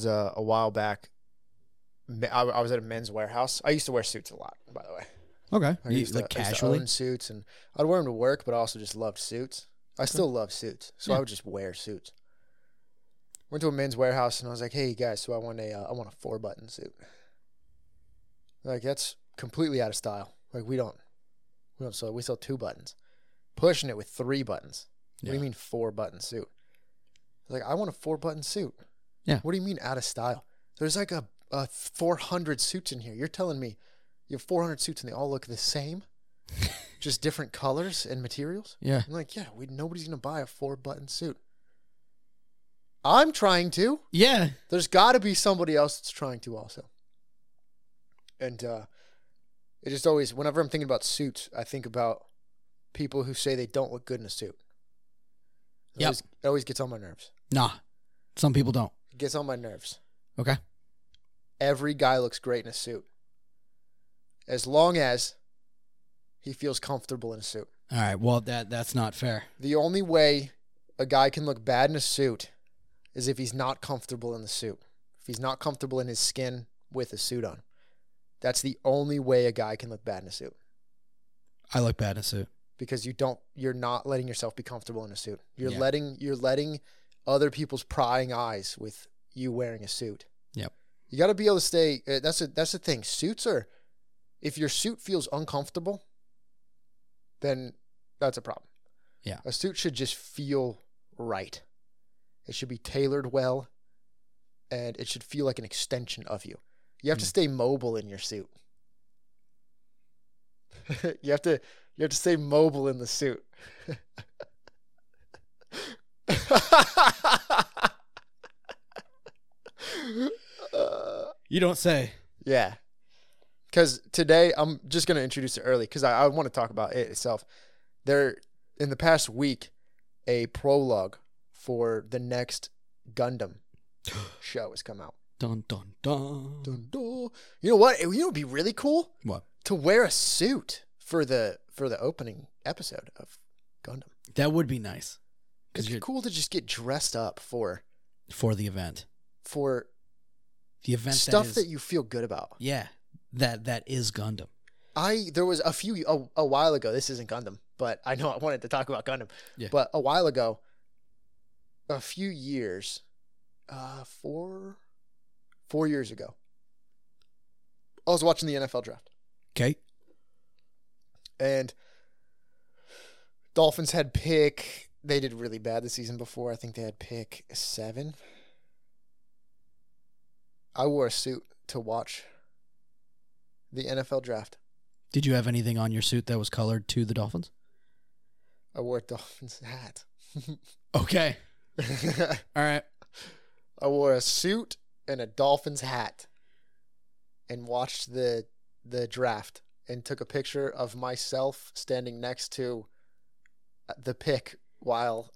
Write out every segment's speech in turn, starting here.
was uh, a while back. I, I was at a Men's Wearhouse. I used to wear suits a lot, by the way. Okay. I You- used like to, I used to casually. own suits, and I'd wear them to work, but I also just loved suits. I still love suits, so Yeah. I would just wear suits. Went to a Men's Wearhouse, and I was like, "Hey guys, so I want a uh, I want a four button suit." Like that's completely out of style. Like we don't we don't sell we sell two buttons. Pushing it with three buttons. What do you mean four button suit? Like I want a four button suit. Yeah. What do you mean out of style? There's like a, a 400 suits in here. You're telling me you have 400 suits and they all look the same? Just different colors and materials? Yeah. I'm like, yeah, we nobody's gonna buy a four button suit. I'm trying to. Yeah. There's got to be somebody else that's trying to also. And uh, it just always, whenever I'm thinking about suits, I think about people who say they don't look good in a suit. It, Yep. it always gets on my nerves. Nah. Some people don't. Gets on my nerves. Okay. Every guy looks great in a suit. As long as he feels comfortable in a suit. All right. Well, that that's not fair. The only way a guy can look bad in a suit is if he's not comfortable in the suit. If he's not comfortable in his skin with a suit on. That's the only way a guy can look bad in a suit I look bad in a suit. because you don't you're not letting yourself be comfortable in a suit. You're Yeah. letting you're letting other people's prying eyes with you wearing a suit. Yep. You got to be able to stay uh, that's a that's the thing. Suits are if your suit feels uncomfortable then that's a problem. Yeah. A suit should just feel right. It should be tailored well and it should feel like an extension of you. You have to Mm. stay mobile in your suit. you have to you have to stay mobile in the suit. You don't say. yeah. Because today, I'm just going to introduce it early because I, I want to talk about it itself. There, in the past week, a prologue for the next Gundam show has come out. Dun dun dun. Dun, dun. You know what? You know, it'd be really cool What? to wear a suit for the for the opening episode of Gundam. That would be nice. Because It'd be cool to just get dressed up for for the event. for The event stuff that, that, is, you feel good about. yeah, that that is Gundam. I there was a few a, a while ago. This isn't Gundam, but I know I wanted to talk about Gundam. Yeah. But a while ago, a few years, uh, four, four years ago, I was watching the NFL draft, Okay. and Dolphins had pick. They did really bad the season before. I think they had pick seven. I wore a suit to watch the NFL draft. Did you have anything on your suit that was colored to the Dolphins? I wore a Dolphins hat. Okay. All right. I wore a suit and a Dolphins hat and watched the the draft and took a picture of myself standing next to uh, the pick while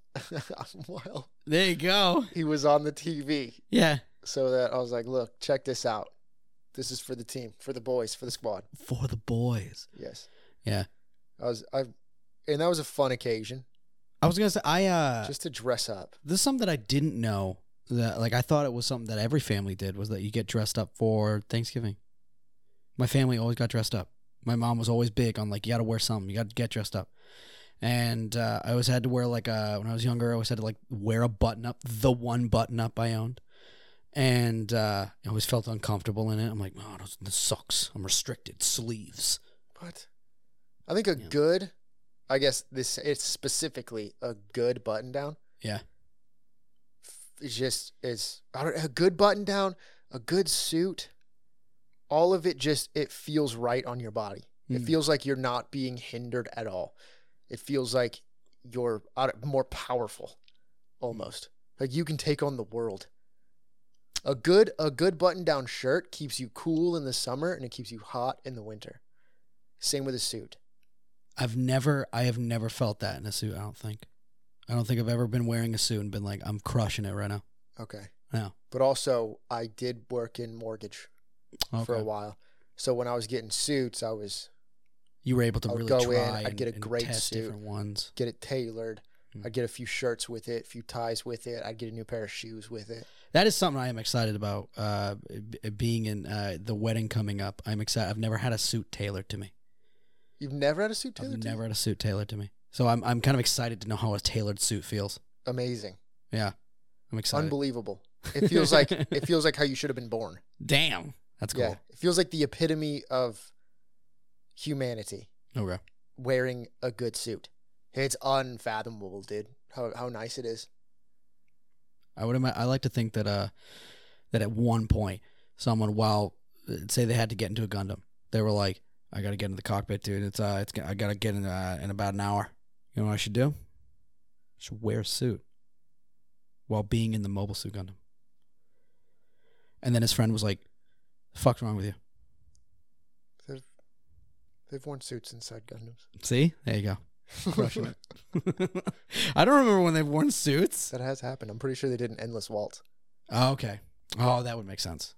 while There you go. he was on the TV Yeah. So that I was like, "Look, check this out. This is for the team, for the boys, for the squad." For the boys. Yes. Yeah. I was I and that was a fun occasion I was gonna say I uh just to dress up. this is something that I didn't know that like I thought it was something that every family did was that you get dressed up for Thanksgiving. My family always got dressed up. My mom was always big on like you got to wear something, you got to get dressed up. And uh, I always had to wear like a when I was younger, I always had to like wear a button up, the one button up I owned. And uh, I always felt uncomfortable in it. I'm like, oh, this, sucks. I'm restricted sleeves. What? I think a Yeah. good, I guess this it's specifically a good button down. Yeah. It's just is a good button down, a good suit. All of it just it feels right on your body. It Mm. feels like you're not being hindered at all. It feels like you're more powerful, almost like you can take on the world. A good a good button down shirt keeps you cool in the summer and it keeps you hot in the winter. Same with a suit. I've never, I have never felt that in a suit. I don't think. I don't think I've ever been wearing a suit and been like, I'm crushing it right now. Okay. No. But also, I did work in mortgage for a while. So when I was getting suits, I was You were able to I really go try in, I'd get a great test suit. different ones. get it tailored. I'd get a few shirts with it, a few ties with it. I'd get a new pair of shoes with it. That is something I am excited about. Uh, being in uh, the wedding coming up, I'm excited. I've never had a suit tailored to me. You've never had a suit tailored? I've to you? never had a suit tailored to me. So I'm I'm kind of excited to know how a tailored suit feels. Amazing, Yeah, I'm excited. unbelievable. It feels like it feels like how you should have been born. Damn, that's cool. Yeah, it feels like the epitome of humanity Okay. wearing a good suit. It's unfathomable, dude. How how nice it is. I would. I like to think that uh that at one point someone while say they had to get into a Gundam, they were like, "I got to get in the cockpit, dude. It's uh, it's I got to get in uh, in about an hour. You know what I should do? I should wear a suit while being in the Mobile Suit Gundam." And then his friend was like, "The fuck's wrong with you?" They've, they've worn suits inside Gundams. See, there you go. Crushing it. I don't remember when they've worn suits. that has happened. I'm pretty sure they did an endless waltz. Oh, okay. Oh, that would make sense.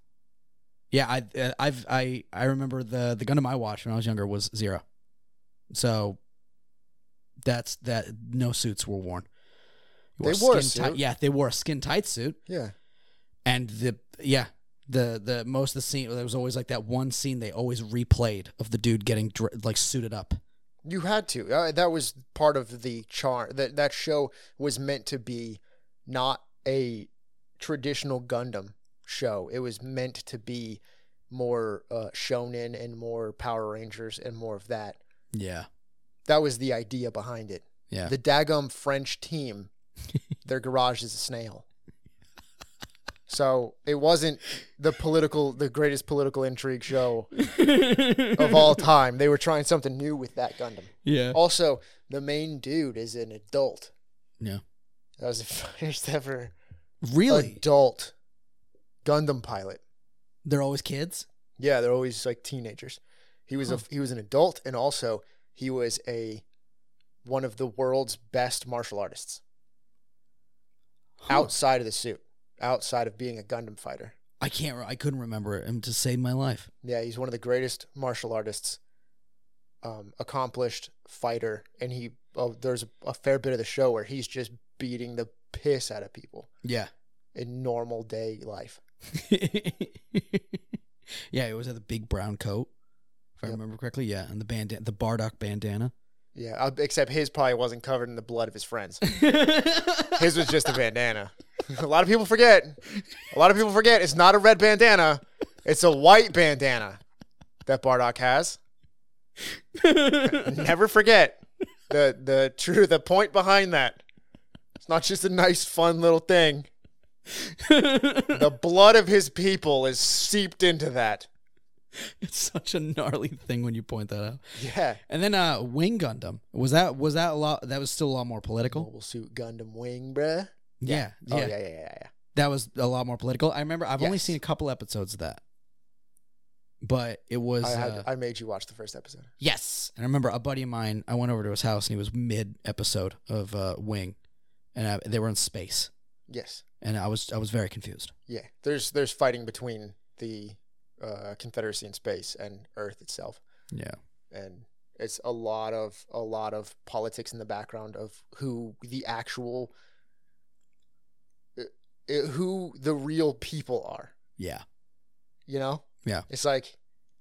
Yeah, I uh, I've I I remember the the Gundam my watch when I was younger was Zero. So that's that no suits were worn. You They wore a skin tight- suit. yeah, they wore a skin tight suit Yeah. and the yeah, the the most of the scene there was always like that one scene they always replayed of the dude getting like suited up. You had to. Uh, that was part of the charm. That that show was meant to be not a traditional Gundam show. It was meant to be more uh, shonen and more Power Rangers and more of that. Yeah. That was the idea behind it. Yeah. The Dagum French team, their garage is a snail. So it wasn't the political, the greatest political intrigue show of all time. They were trying something new with that Gundam. yeah. Also, the main dude is an adult. Yeah. That was the first ever Really? adult Gundam pilot. They're always kids? Yeah, they're always like teenagers. He was a he was an adult, and also he was a one of the world's best martial artists Huh. outside of the suit, outside of being a Gundam fighter. I can't. I couldn't remember him to save my life. Yeah, he's one of the greatest martial artists, um, accomplished fighter, and he oh, there's a fair bit of the show where he's just beating the piss out of people Yeah. in normal day life. yeah, it was at the big brown coat, if I remember correctly. Yeah, and the bandana, the Bardock bandana. Yeah, uh, except his probably wasn't covered in the blood of his friends. His was just a bandana. a lot of people forget. A lot of people forget it's not a red bandana. It's a white bandana that Bardock has. Never forget the the true the point behind that. It's not just a nice fun little thing. The blood of his people is seeped into that. it's such a gnarly thing when you point that out. Yeah. And then uh Wing Gundam was that was that a lot? That was still a lot more political. Mobile suit Gundam wing, bruh. Yeah, yeah, Oh yeah, yeah, yeah, yeah. that was a lot more political. I remember I've only seen a couple episodes of that, but it was I had uh, I made you watch the first episode. Yes. And I remember a buddy of mine, I went over to his house and he was mid episode of uh, Wing and I, they were in space. Yes. And I was I was very confused. Yeah, there's there's fighting between the uh, Confederacy in space and Earth itself, Yeah. and it's a lot of a lot of politics in the background of who the actual who the real people are. Yeah. You know? Yeah. It's like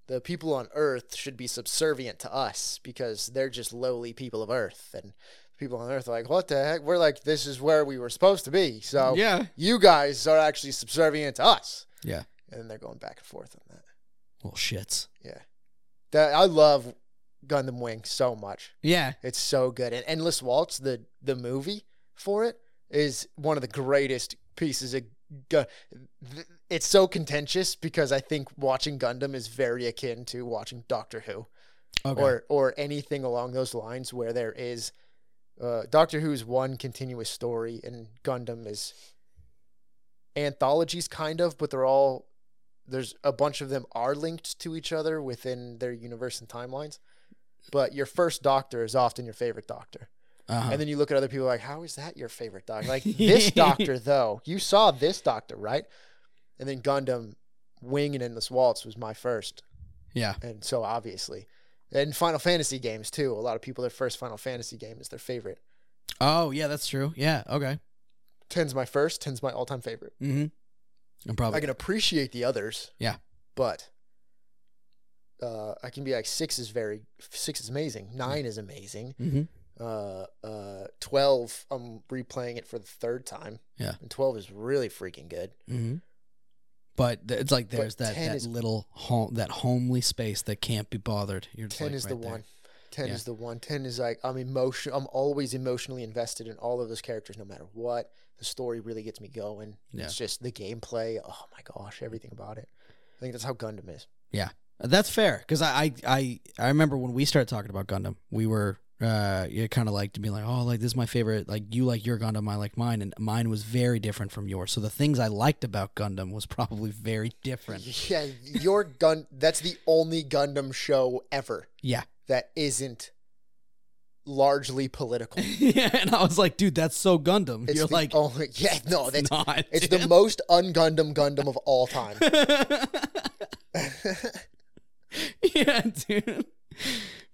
the people on Earth should be subservient to us because they're just lowly people of Earth, and people on Earth are like, what the heck? We're like, this is where we were supposed to be. So Yeah. you guys are actually subservient to us. Yeah. And then they're going back and forth on that. well shits. Yeah. That I love Gundam Wing so much. Yeah. It's so good. And Endless Waltz, the the movie for it, is one of the greatest pieces of it's so contentious because I think watching Gundam is very akin to watching Doctor Who Okay. or or anything along those lines where there is uh, Doctor Who's one continuous story and Gundam is anthologies kind of, but they're all there's a bunch of them are linked to each other within their universe and timelines. But your first doctor is often your favorite doctor. Uh-huh. And then you look at other people like, how is that your favorite doctor? Like this doctor though, you saw this doctor, right? And then Gundam Wing and Endless Waltz was my first yeah. and so obviously and final fantasy games too a lot of people their first final fantasy game is their favorite Oh yeah, that's true. Yeah. Okay. 10's my first, 10's my all time favorite. Mm-hmm. I'm probably I can appreciate the others. Yeah. But uh, I can be like six is very six is amazing. Nine is amazing. Mm-hmm. Uh, uh, twelve. I'm replaying it for the third time. Yeah. and twelve is really freaking good. Mm-hmm. But th- it's like But there's that, that is- little home that homely space that can't be bothered. You're Ten like is right the there. one. Ten Yeah. is the one. Ten is like I'm emotion. I'm always emotionally invested in all of those characters, no matter what. The story really gets me going. Yeah. It's just the gameplay. Oh my gosh, everything about it. I think that's how Gundam is. Yeah. That's fair because I I I remember when we started talking about Gundam, we were uh you kind of like to be like oh like this is my favorite like you like your Gundam I like mine and mine was very different from yours so the things I liked about Gundam was probably very different Yeah, your gun. That's the only Gundam show ever yeah that isn't largely political. yeah and I was like dude that's so Gundam It's you're like only. Yeah, no, that's not it's the most un-Gundam Gundam of all time. yeah, dude.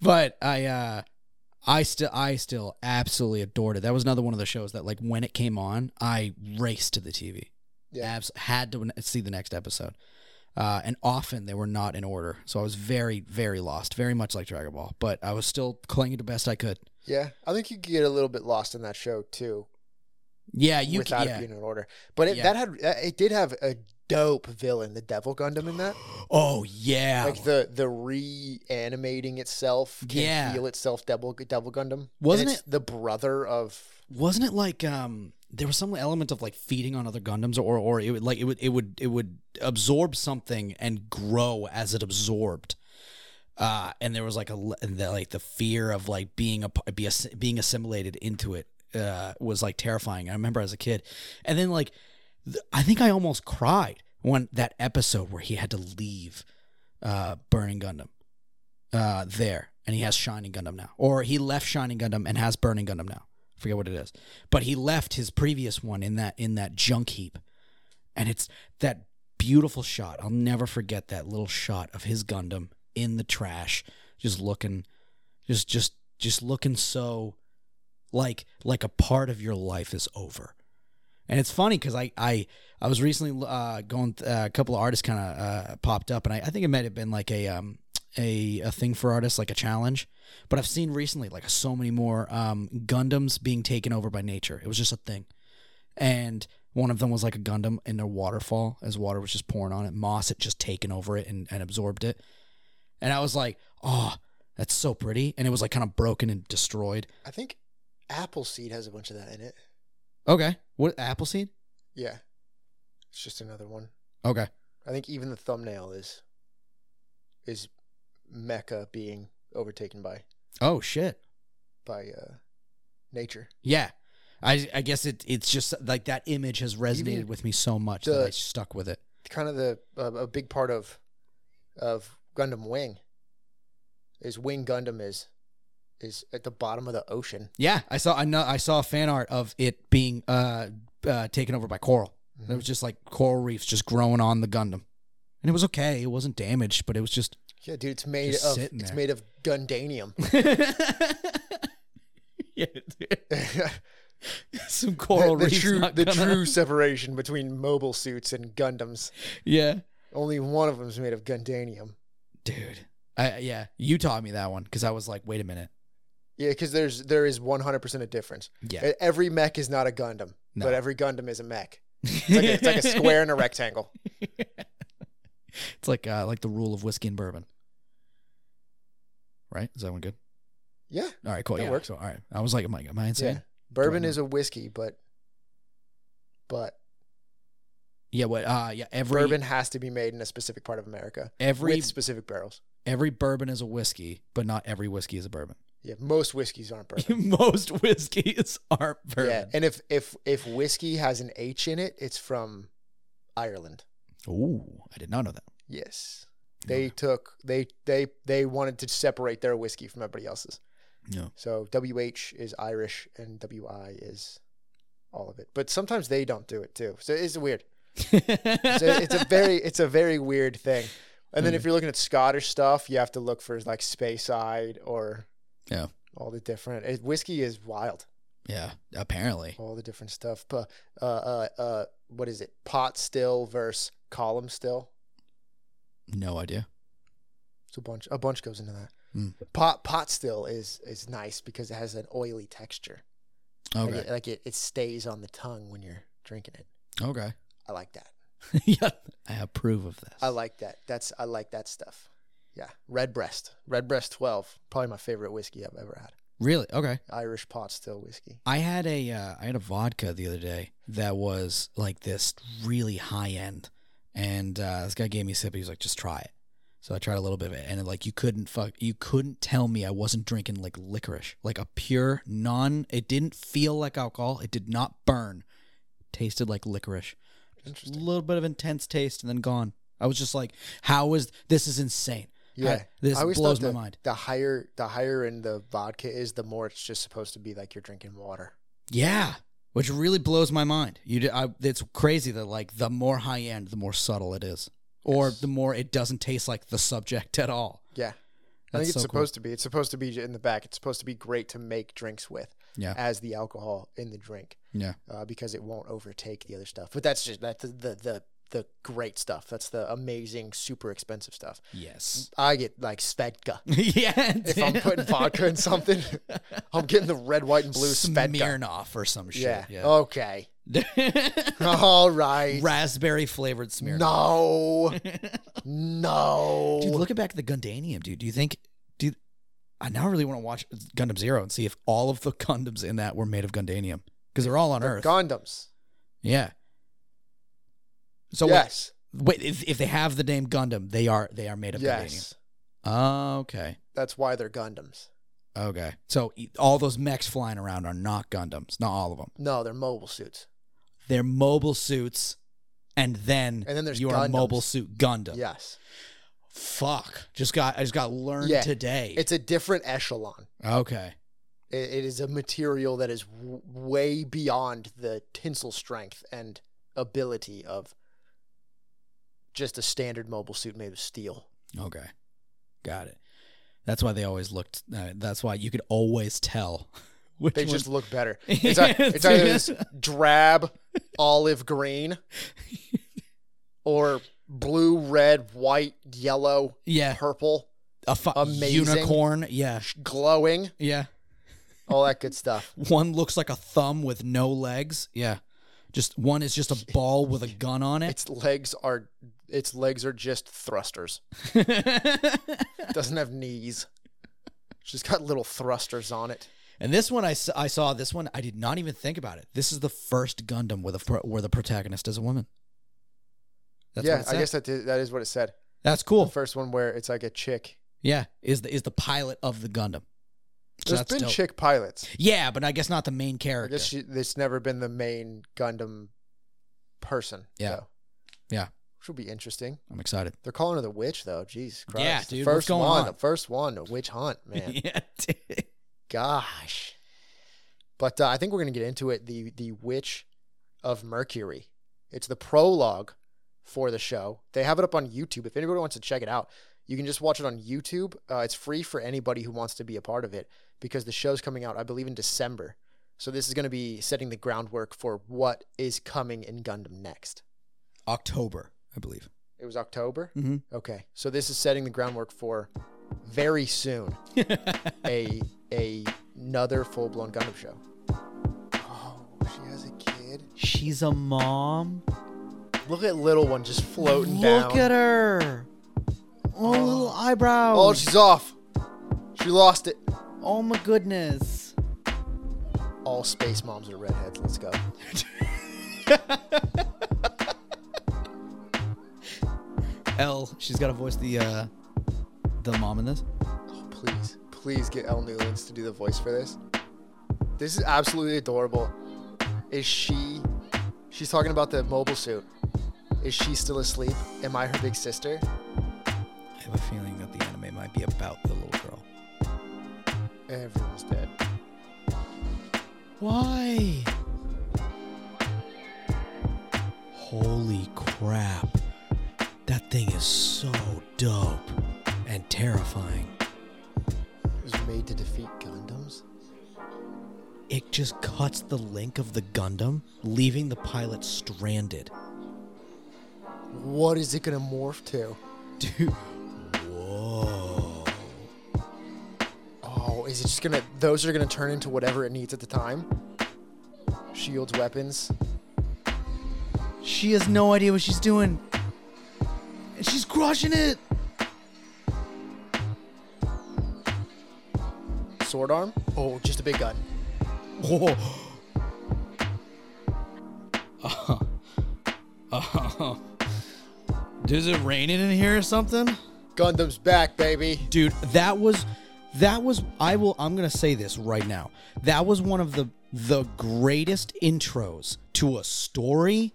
But I uh I still I still absolutely adored it. That was another one of the shows that like when it came on, I raced to the TV. Yeah. Abs- had to see the next episode. Uh, and often they were not in order. So I was very, very lost, very much like Dragon Ball. But I was still clinging to best I could. yeah, I think you get a little bit lost in that show too, Yeah, you without yeah. it being in order. But it, Yeah. that had it did have a dope villain, the Devil Gundam, in that. Oh yeah. Like the the reanimating itself can Yeah. feel itself Devil Devil Gundam. Wasn't it the brother of wasn't it like um there was some element of like feeding on other Gundams or or it would like it would it would it would absorb something and grow as it absorbed. Uh, and there was like a the, like the fear of like being a, be ass- being assimilated into it uh, was like terrifying. I remember as a kid, and then like I think I almost cried when that episode where he had to leave uh, Burning Gundam uh, there, and he has Shining Gundam now, or he left Shining Gundam and has Burning Gundam now. Forget what it is, but he left his previous one in that in that junk heap, and it's that beautiful shot. I'll never forget that little shot of his Gundam in the trash, just looking, just just just looking so like like a part of your life is over. And it's funny because I, I I was recently uh, going uh, a couple of artists kind of uh, popped up, and I, I think it might have been like a um a a thing for artists like a challenge. But I've seen recently like so many more um, Gundams being taken over by nature. It was just a thing, and one of them was like a Gundam in a waterfall as water was just pouring on it. Moss had just taken over it and, and absorbed it, and I was like, oh, that's so pretty. And it was like kind of broken and destroyed. I think Appleseed has a bunch of that in it. Okay, what Appleseed? Yeah, it's just another one. Okay, I think even the thumbnail is is mecha being overtaken by oh shit. by uh, nature. Yeah. I, I guess it it's just like that image has resonated with me so much that the- I stuck with it. Kind of the uh, a big part of of Gundam Wing is Wing Gundam is is at the bottom of the ocean. Yeah, I saw I know I saw a fan art of it being uh, uh taken over by coral. It was just like coral reefs just growing on the Gundam. And it was okay. It wasn't damaged, but it was just Yeah, dude, it's made of it's there. made of Gundanium. Yeah, dude. the, Some coral the reefs. true the gonna- true separation between mobile suits and Gundams. Yeah. Only one of them is made of Gundanium. Dude. I yeah, you taught me that one cuz I was like, "Wait a minute." Yeah, because there's there is 100% a difference. Yeah. Every mech is not a Gundam, No. but every Gundam is a mech. It's like a, it's like a square and a rectangle. It's like uh, like the rule of whiskey and bourbon. Right? Is that one good? Yeah, All right, cool. That yeah. works. So, all right. I was like, am I, am I insane? yeah. Bourbon is a whiskey, but but Yeah. What? Uh, yeah. Every bourbon has to be made in a specific part of America every with specific barrels. every bourbon is a whiskey, but not every whiskey is a bourbon. Yeah, most whiskeys aren't bourbon. Most whiskeys aren't yeah, and if if if whiskey has an H in it, it's from Ireland. Oh, I did not know that. Yes. They took they they they wanted to separate their whiskey from everybody else's. Yeah. So WH is Irish and WI is all of it. But sometimes they don't do it too. So it's weird. It's a, it's a very it's a very weird thing. And then if hmm. you're looking at Scottish stuff, you have to look for like Speyside or Yeah. all the different. It, whiskey is wild. Yeah, apparently. all the different stuff. But uh, uh, uh, what is it? Pot still versus column still. No idea. It's a bunch. A bunch goes into that. Mm. Pot pot still is is nice because it has an oily texture. Like, Okay. it, like it, it stays on the tongue when you're drinking it. Okay. I like that. yeah, I approve of this. I like that. That's I like that stuff. Yeah, Redbreast, Redbreast twelve, probably my favorite whiskey I've ever had. really okay. Irish pot still whiskey. I had a uh, I had a vodka the other day that was like this really high end, and uh, this guy gave me a sip. He was like, "Just try it." So I tried a little bit of it, and it, like you couldn't fuck, you couldn't tell me I wasn't drinking like licorice, like a pure non. It didn't feel like alcohol. It did not burn. Tasted like licorice. A little bit of intense taste, and then gone. I was just like, "How is this? Is insane." Yeah, I- this I blows my the, mind. The higher the higher in the vodka is, the more it's just supposed to be like you're drinking water. Yeah, which really blows my mind. You, I, it's crazy that like the more high end, the more subtle it is, or Yes. the more it doesn't taste like the subject at all. Yeah, I think it's so cool. supposed to be. It's supposed to be in the back. It's supposed to be great to make drinks with Yeah, as the alcohol in the drink, yeah, uh, because it won't overtake the other stuff. But that's just that's the, the the the great stuff. That's the amazing, super expensive stuff. yes, I get like Svedka. yeah. If I'm putting vodka in something, I'm getting the red, white, and blue Svedka. Smirnoff or some shit. Yeah. Yeah. Okay. All right. Raspberry flavored Smirnoff. No. No. Dude, looking back at the Gundanium, dude, do you think, dude, I now really want to watch Gundam Zero and see if all of the Gundams in that were made of Gundanium because they're all on Earth. Gundams. yeah. So yes. Wait, if, if they have the name Gundam, they are they are made of Yes. Gundanium. Ah, okay. That's why they're Gundams. Okay. So all those mechs flying around are not Gundams. Not all of them. No, they're mobile suits. They're mobile suits, and then And then there's you are a mobile suit Gundam. Yes. Fuck. Just got I just got learned Yeah. today. It's a different echelon. okay. It, it is a material that is w- way beyond the tensile strength and ability of just a standard mobile suit made of steel. Okay. Got it. That's why they always looked. Uh, that's why you could always tell. Which They one- just look better. It's, ei- it's either this drab olive green or blue, red, white, yellow, yeah, purple, a fu- amazing. unicorn. Yeah, glowing, yeah. all that good stuff. One looks like a thumb with no legs. Yeah. Just one is just a ball with a gun on it. Its legs are its legs are just thrusters. Doesn't have knees. She's got little thrusters on it. and this one I saw this one I did not even think about it. This is the first Gundam where the where the protagonist is a woman. That's yeah, I guess that is, that is what it said. that's The cool. first one where it's like a chick. Yeah, is the is the pilot of the Gundam. So There's been dope. chick pilots. Yeah, but I guess not the main character. I guess she, it's never been the main Gundam person. Yeah. though. Yeah. Which will be interesting. I'm excited. They're calling her the witch though. Jeez Christ. Yeah, The dude, what's First one. on? The first one. A witch hunt, man. yeah, dude. Gosh. But uh, I think we're gonna get into it. The the Witch of Mercury. It's the prologue for the show. They have it up on YouTube. If anybody wants to check it out, you can just watch it on YouTube. Uh, it's free for anybody who wants to be a part of it because the show's coming out, I believe, in December. So this is going to be setting the groundwork for what is coming in Gundam next. October, I believe. It was October. Mm-hmm. Okay, so this is setting the groundwork for very soon a a another full blown Gundam show. Oh, she has a kid. She's a mom. Look at little one just floating down. Look at her. Oh, little eyebrows. Oh, she's off. She lost it. oh my goodness. All space moms are redheads. Let's go. Elle, she's got to voice the uh, the mom in this. Oh, please, please get Elle Newlands to do the voice for this. This is absolutely adorable. Is she? She's talking about the mobile suit. Is she still asleep? Am I her big sister? I have a feeling that the anime might be about the little girl. Everyone's dead. Why? Holy crap. That thing is so dope and terrifying. It was made to defeat Gundams. it just cuts the link of the Gundam, leaving the pilot stranded. What is it gonna morph to? Dude. Whoa. Oh, is it just gonna? Those are gonna turn into whatever it needs at the time. Shields, weapons. She has no idea what she's doing. And she's crushing it. Sword arm. Oh, just a big gun. Whoa. Uh, uh, is it raining in here or something? Gundam's back, baby. Dude, that was that was I will I'm going to say this right now. That was one of the the greatest intros to a story.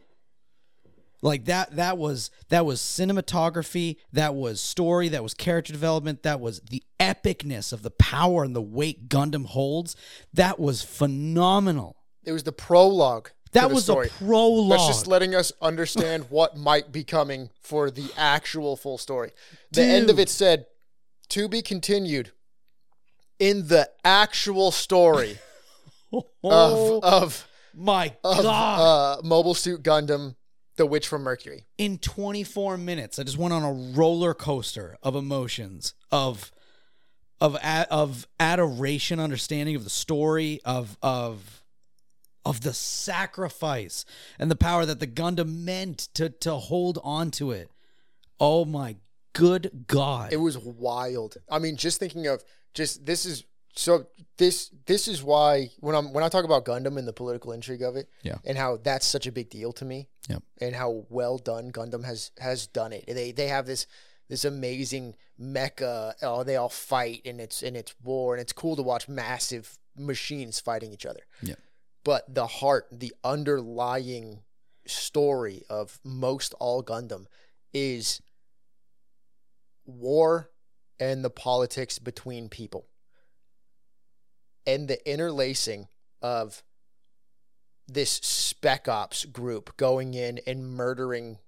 Like that that was that was cinematography, that was story, that was character development, that was the epicness of the power and the weight Gundam holds. That was phenomenal. It was the prologue. That was story. a prologue. That's just letting us understand what might be coming for the actual full story. The end of it said, "To be continued." In the actual story oh of of my of god. uh, Mobile Suit Gundam, The Witch from Mercury. in 24 minutes i just went on a roller coaster of emotions of of of adoration understanding of the story of of of the sacrifice and the power that the gundam meant to to hold on to it oh my good god It was wild. I mean, just thinking of just this is so this this is why when I'm when I talk about Gundam and the political intrigue of it, Yeah. and how that's such a big deal to me, Yep. and how well done Gundam has has done it. They they have this this amazing mecha. Oh, they all fight and it's and it's war and it's cool to watch massive machines fighting each other. Yeah. But the heart, the underlying story of most all Gundam is war and the politics between people and the interlacing of this spec ops group going in and murdering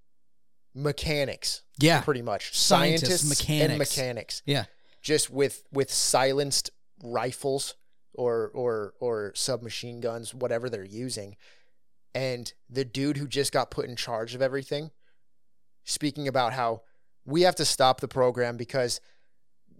mechanics yeah. pretty much. Scientists, scientists mechanics. and mechanics. Yeah. Just with with silenced rifles or or or submachine guns whatever they're using. And the dude who just got put in charge of everything speaking about how we have to stop the program because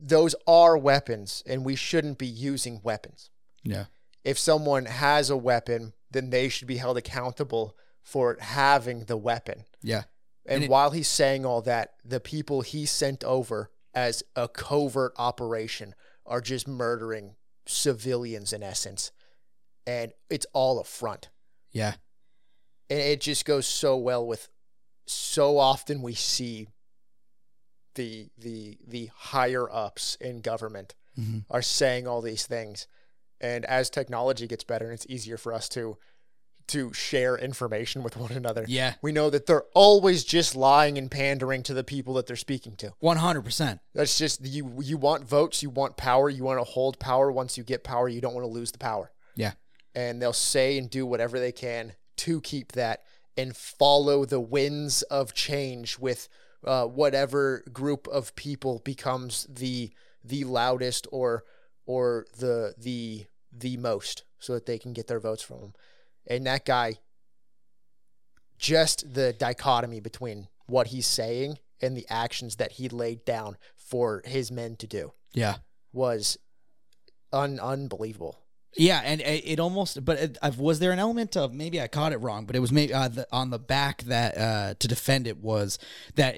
those are weapons and we shouldn't be using weapons. Yeah. If someone has a weapon then they should be held accountable for having the weapon. Yeah. And, And it- while he's saying all that, the people he sent over as a covert operation are just murdering civilians in essence. And it's all a front. yeah. And it just goes so well with so often we see the the the higher ups in government Mhm. are saying all these things. And as technology gets better and it's easier for us to to share information with one another. yeah We know that they're always just lying and pandering to the people that they're speaking to. 100% That's just you you want votes, you want power, you want to hold power. Once you get power, you don't want to lose the power. yeah And they'll say and do whatever they can to keep that and follow the winds of change with uh, whatever group of people becomes the the loudest or or the the the most so that they can get their votes from them. And that guy just the dichotomy between what he's saying and the actions that he laid down for his men to do yeah was un- unbelievable. Yeah, and it, almost, but it, was there an element of maybe I caught it wrong, but it was maybe uh, the, on the back that uh, to defend it was that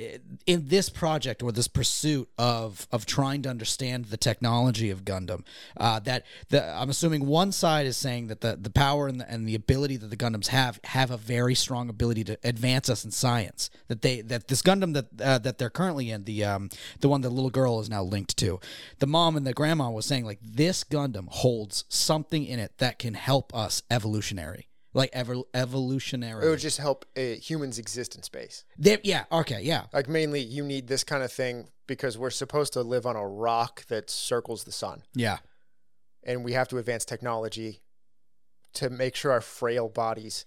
in this project or this pursuit of of trying to understand the technology of Gundam, uh, that the I'm assuming one side is saying that the the power and the, and the ability that the Gundams have have a very strong ability to advance us in science. That they that this Gundam that uh, that they're currently in the um the one the little girl is now linked to, the mom and the grandma was saying like this Gundam holds something in it that can help us evolutionary, like ever evolutionary. It would just help uh, humans exist in space. They- yeah. Okay. Yeah. Like mainly, you need this kind of thing because we're supposed to live on a rock that circles the sun, Yeah. and we have to advance technology to make sure our frail bodies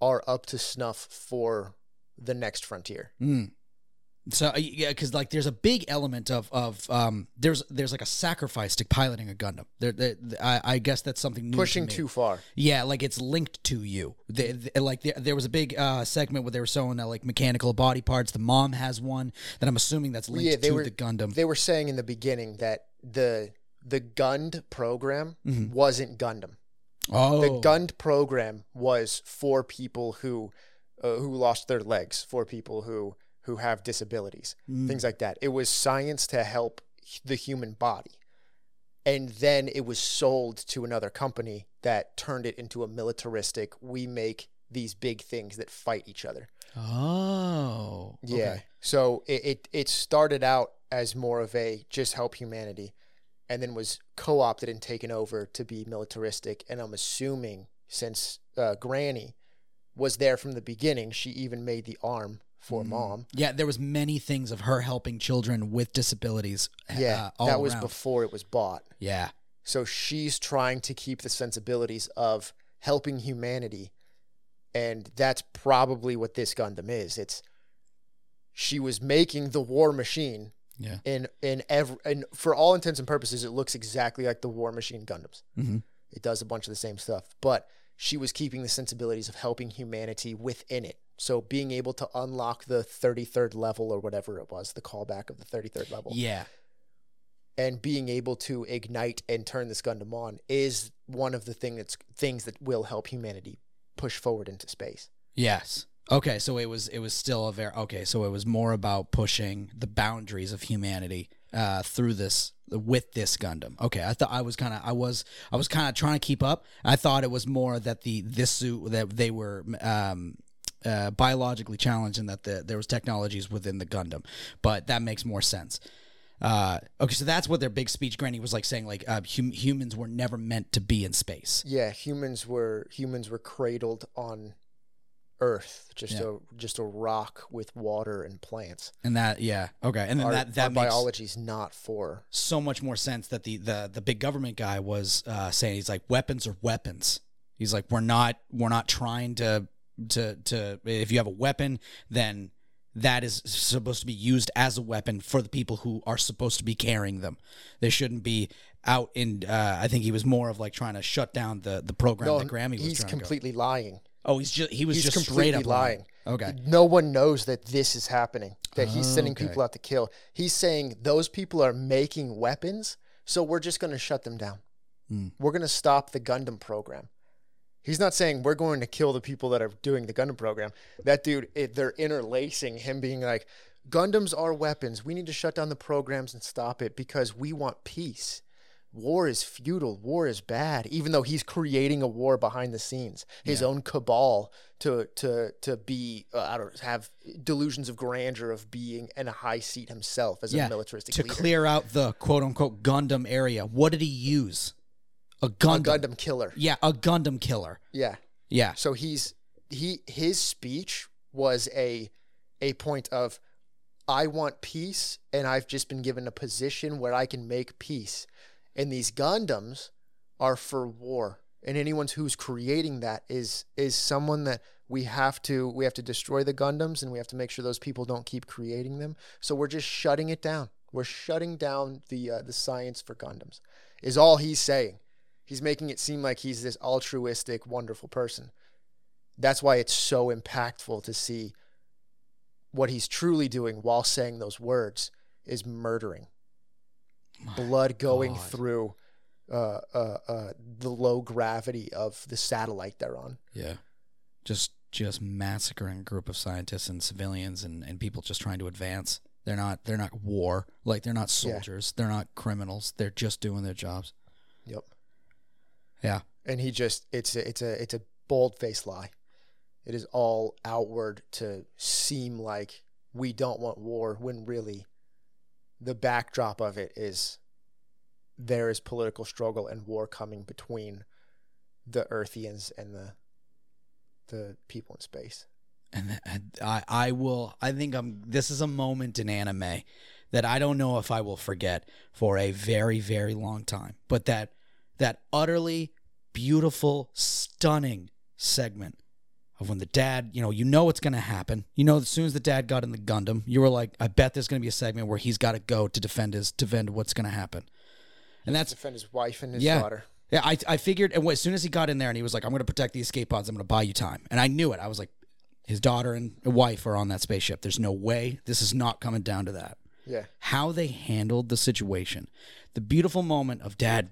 are up to snuff for the next frontier. Mm. So uh, yeah, because like there's a big element of of um there's there's like a sacrifice to piloting a Gundam. There, there I, I guess that's something new. to Pushing me. too far. Yeah, like it's linked to you. Like there, there was a big uh, segment where they were showing uh, like mechanical body parts. The mom has one that I'm assuming that's linked Yeah, they to were- the Gundam. They were saying in the beginning that the the Gund program Mhm. wasn't Gundam. oh, The Gund program was for people who uh, who lost their legs, for people who who have disabilities, Mm. things like that. It was science to help the human body. And then it was sold to another company that turned it into a militaristic, we make these big things that fight each other. Oh, Yeah. okay. So it, it it started out as more of a just help humanity, and then was co opted and taken over to be militaristic. And I'm assuming since uh, Granny was there from the beginning, she even made the arm for Mm. mom. Yeah, there was many things of her helping children with disabilities. Yeah, uh, that was around. before it was bought. Yeah, So she's trying to keep the sensibilities of helping humanity. And that's probably what this Gundam is. It's she was making the war machine yeah. in in every and for all intents and purposes it looks exactly like the war machine Gundams. hmm It does a bunch of the same stuff, but she was keeping the sensibilities of helping humanity within it. So being able to unlock the 33rd level or whatever it was, the callback of the 33rd level Yeah, and being able to ignite and turn this Gundam on is one of the thing that's things that will help humanity push forward into space. Yes. Okay, so it was it was still a very okay. So it was more about pushing the boundaries of humanity uh, through this with this Gundam. Okay, I thought I was kind of I was I was kind of trying to keep up. I thought it was more that the this suit that they were um, uh, biologically challenged and that the, there was technologies within the Gundam, but that makes more sense. Uh, okay, so that's what their big speech, Granny, was like saying like uh, hum- humans were never meant to be in space. Yeah, humans were humans were cradled on Earth, just Yeah. a just a rock with water and plants. And that, yeah, okay, and then our, that that biology's not for so much more sense that the the the big government guy was uh, saying he's like weapons are weapons. He's like we're not we're not trying to to to if you have a weapon then that is supposed to be used as a weapon for the people who are supposed to be carrying them. They shouldn't be out in. Uh, I think he was more of like trying to shut down the the program no. that Grammy was he's trying to completely lying. Oh, he's just he was he's just completely straight up lying. Okay. No one knows that this is happening. That he's sending Okay. people out to kill. He's saying those people are making weapons, so we're just going to shut them down. Hmm. We're going to stop the Gundam program. He's not saying we're going to kill the people that are doing the Gundam program. That dude, it, they're interlacing him being like, Gundams are weapons. We need to shut down the programs and stop it because we want peace. War is futile. War is bad. Even though he's creating a war behind the scenes, his Yeah. own cabal to to to be uh, I don't have delusions of grandeur of being in a high seat himself as Yeah, a militaristic To leader. clear out the quote unquote Gundam area, what did he use? A a Gundam. Gundam killer. Yeah, a Gundam killer. Yeah. Yeah. So he's he his speech was a a point of I want peace and I've just been given a position where I can make peace. And these Gundams are for war. And anyone who's creating that is is someone that we have to we have to destroy the Gundams and we have to make sure those people don't keep creating them. So we're just shutting it down. We're shutting down the uh, the science for Gundams. Is all he's saying. He's making it seem like he's this altruistic, wonderful person. That's why it's so impactful to see what he's truly doing while saying those words is murdering. Blood going God. through uh, uh, uh, the low gravity of the satellite they're on. Yeah. Just just massacring a group of scientists and civilians and, and people just trying to advance. They're not they're not war. Like they're not Yeah. soldiers. They're not criminals. They're just doing their jobs. Yeah. And he just it's a, it's a it's a bold faced lie. It is all outward to seem like we don't want war when really the backdrop of it is there is political struggle and war coming between the Earthians and the the people in space. And I I will I think I'm this is a moment in anime that I don't know if I will forget for a very very long time. But that that utterly beautiful stunning segment of when the dad, you know, you know what's going to happen. You know, as soon as the dad got in the Gundam, you were like, I bet there's going to be a segment where he's got to go to defend his defend what's going to happen, and that's Defend his wife and his Yeah. daughter. yeah. I I figured, and as soon as he got in there and he was like, I'm going to protect the escape pods, I'm going to buy you time, and I knew it. I was like, his daughter and wife are on that spaceship. There's no way this is not coming down to that Yeah. how they handled the situation. The beautiful moment of dad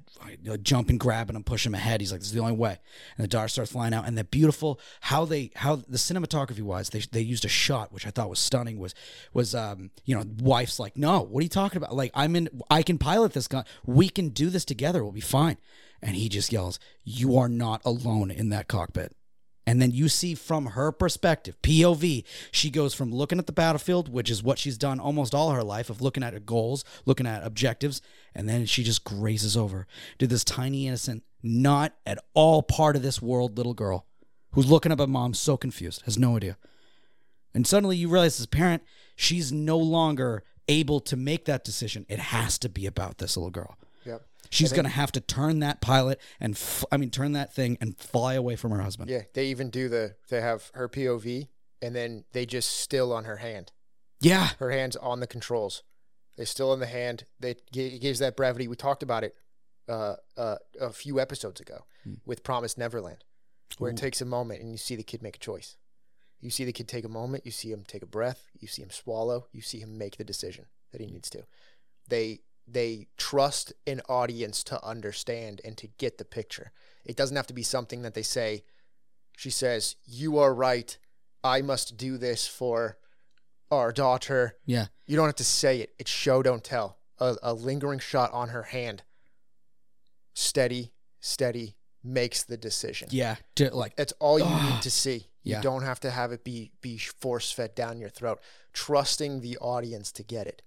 jumping, grabbing him, pushing him ahead. He's like, "This is the only way." And the daughter starts flying out, and the beautiful how they how the cinematography wise, they they used a shot which I thought was stunning. Was was um you know wife's like, "No, what are you talking about? Like I'm in, I can pilot this gun. We can do this together. We'll be fine." And he just yells, "You are not alone in that cockpit." And then you see from her perspective, POV, she goes from looking at the battlefield, which is what she's done almost all her life, of looking at her goals, looking at objectives, and then she just grazes over to this tiny, innocent, not at all part of this world little girl who's looking up at mom, so confused, has no idea. And suddenly you realize as a parent, she's no longer able to make that decision. It has to be about this little girl. She's going to have to turn that pilot and, f- I mean, turn that thing and fly away from her husband. Yeah. They even do the. They have her POV, and then they just still on her hand. Yeah. Her hands on the controls. They still in the hand. They it gives that brevity. We talked about it uh, uh, a few episodes ago with Promised Neverland, where Ooh. it takes a moment and you see the kid make a choice. You see the kid take a moment. You see him take a breath. You see him swallow. You see him make the decision that he needs to. They they trust an audience to understand and to get the picture. It doesn't have to be something that they say. She says, "You are right. I must do this for our daughter." Yeah. You don't have to say it. It's show don't tell. A, a lingering shot on her hand. Steady, steady makes the decision. Yeah. To, like, That's all you Ugh. need to see. You Yeah. don't have to have it be be force fed down your throat. Trusting the audience to get it,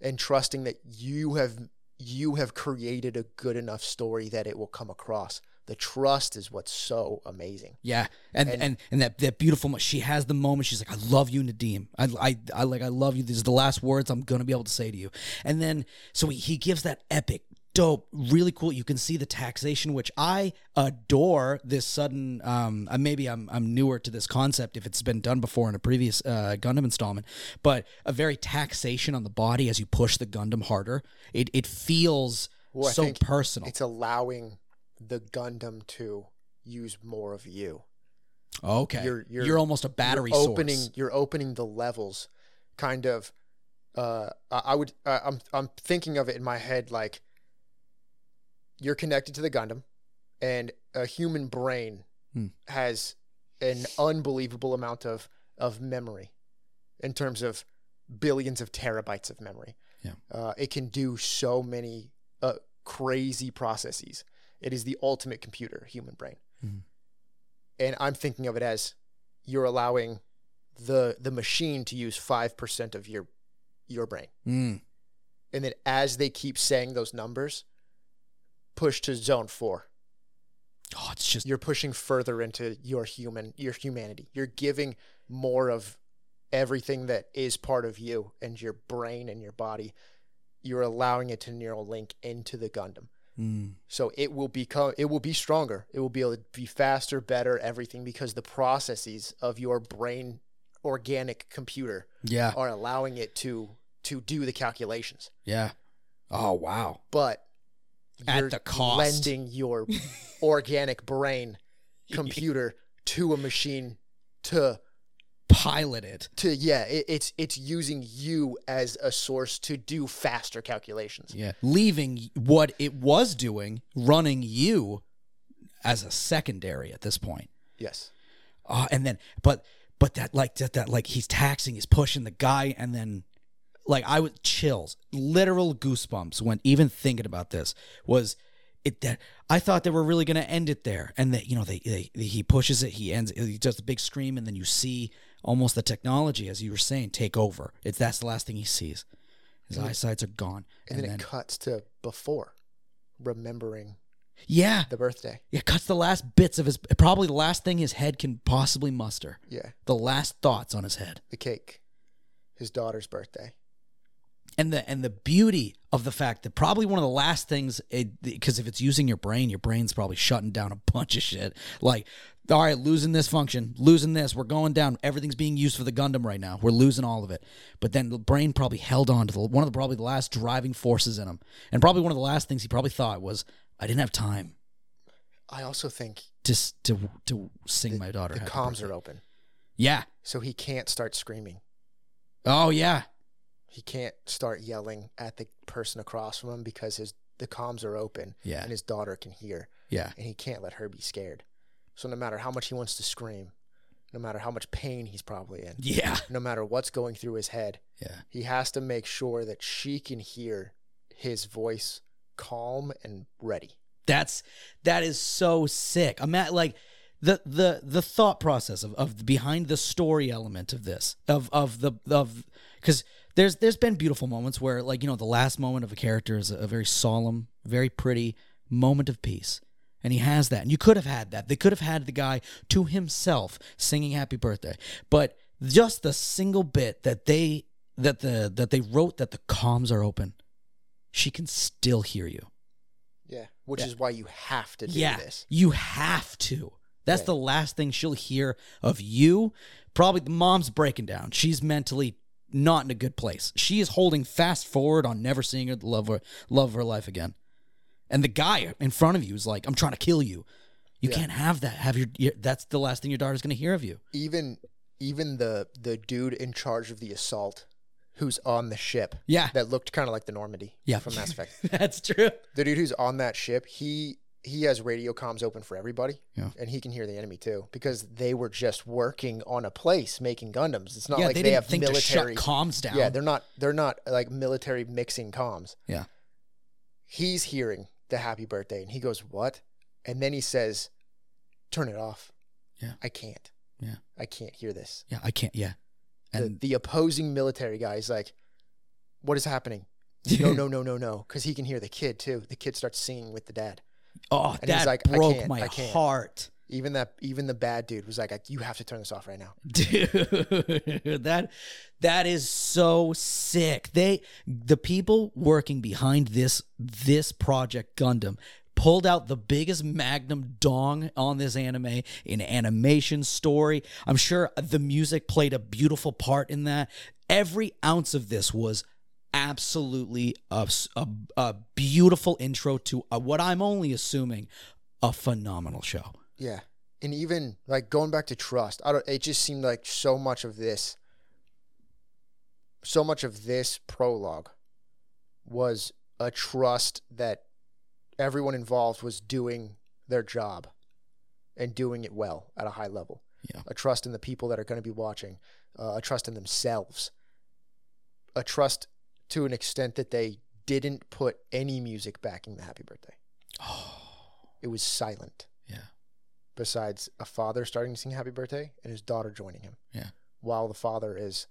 and trusting that you have you have created a good enough story that it will come across. The trust is what's so amazing. yeah. And, and, And- and, that, that beautiful, mo- she has the moment. She's like, I love you, Nadim. I, I, I like, I love you. These are the last words I'm going to be able to say to you. And then, so he, he gives that epic, dope, really cool. You can see the taxation, which I adore this sudden, um, uh, maybe I'm, I'm newer to this concept if it's been done before in a previous, uh, Gundam installment, but a very taxation on the body as you push the Gundam harder. It, it feels Well, so personal. It's allowing the Gundam to use more of you. Okay. You're, You're- you're- almost a battery you're opening source. you're opening the levels kind of uh I I would uh, I'm I'm thinking of it in my head like you're connected to the Gundam and a human brain Hmm. has an unbelievable amount of of memory in terms of billions of terabytes of memory. Yeah. Uh, it can do so many uh, crazy processes. It is the ultimate computer, human brain. Mhm. And I'm thinking of it as you're allowing the the machine to use five percent of your your brain, Mm. and then as they keep saying those numbers, push to zone four. Oh, it's just You're pushing further into your human your humanity. You're giving more of everything that is part of you and your brain and your body. You're allowing it to neural link into the Gundam. Mm. So it will become it will be stronger. It will be able to be faster, better, everything because the processes of your brain organic computer yeah, are allowing it to to do the calculations. yeah. Oh wow. But At the cost. lending your organic brain computer to a machine to Pilot it. to yeah, it, it's it's using you as a source to do faster calculations. Yeah, leaving what it was doing, running you as a secondary at this point. Yes. Uh, and then, but but that like that that like he's taxing, he's pushing the guy, and then like I was chills, literal goosebumps when even thinking about this was it that I thought they were really gonna end it there, and that you know they, they he pushes it, he ends, he does the big scream, and then you see almost the technology as you were saying take over. It's that's the last thing he sees. His eyesights are gone, And, then, it cuts to before remembering yeah, the birthday. Yeah, cuts the last bits of his probably the last thing his head can possibly muster. Yeah. The last thoughts on his head. The cake. His daughter's birthday. And the and the beauty of the fact that probably one of the last things because if it's using your brain, your brain's probably shutting down a bunch of shit. Like All right, losing this function, losing this. We're going down. Everything's being used for the Gundam right now. We're losing all of it. But then the brain probably held on to the, one of the probably the last driving forces in him, and probably one of the last things he probably thought was, "I didn't have time I also think to to to sing my daughter." the comms birthday." are open, Yeah. so he can't start screaming. Oh yeah. He can't start yelling at the person across from him because his the comms are open Yeah. and his daughter can hear, Yeah. and he can't let her be scared. So no matter how much he wants to scream, no matter how much pain he's probably in, Yeah. no matter what's going through his head, Yeah. he has to make sure that she can hear his voice calm and ready. That's that is so sick. I'm at like the the the thought process of, of behind the story element of this of of the of because there's there's been beautiful moments where like you know the last moment of a character is a, very solemn, very pretty moment of peace. And he has that. And you could have had that. They could have had the guy to himself singing happy birthday. But just the single bit that they that the that they wrote that the comms are open, she can still hear you. Yeah, which Yeah. is why you have to do yeah, this. You have to. That's Yeah. the last thing she'll hear of you. Probably the mom's breaking down. She's mentally not in a good place. She is holding fast forward on never seeing her love her, love of her life again. And the guy in front of you is like, "I'm trying to kill you. You Yeah. can't have that. Have your, your that's the last thing your daughter's going to hear of you." Even even the the dude in charge of the assault, who's on the ship, Yeah, that looked kind of like the Normandy yeah, from Mass Effect. that's true. The dude who's on that ship, he he has radio comms open for everybody, Yeah. and he can hear the enemy too because they were just working on a place making Gundams. It's not yeah, like they they, have military. comms down. Yeah, they're not they're not like military mixing comms. Yeah. He's hearing the happy birthday and he goes, "What?" And then he says, "Turn it off." Yeah. I can't. Yeah. I can't hear this. yeah, I can't. Yeah, The, and the opposing military guy is like, "What is happening?" no, no, no, no, no, because he can hear the kid too. The kid starts singing with the dad. Oh, And that like, "I broke my heart. Even that, even the bad dude was like, "You have to turn this off right now." Dude, that that is so sick. They the people working behind this this project Gundam pulled out the biggest magnum dong on this anime in animation story. I'm sure the music played a beautiful part in that. Every ounce of this was absolutely a, a, a beautiful intro to a, what I'm only assuming a phenomenal show. Yeah. And even like going back to trust, I don't it just seemed like so much of this so much of this prologue was a trust that everyone involved was doing their job and doing it well at a high level. Yeah. A trust in the people that are going to be watching, uh, a trust in themselves. A trust to an extent that they didn't put any music backing the happy birthday. Oh, It was silent yeah. besides a father starting to sing happy birthday and his daughter joining him. Yeah. While the father is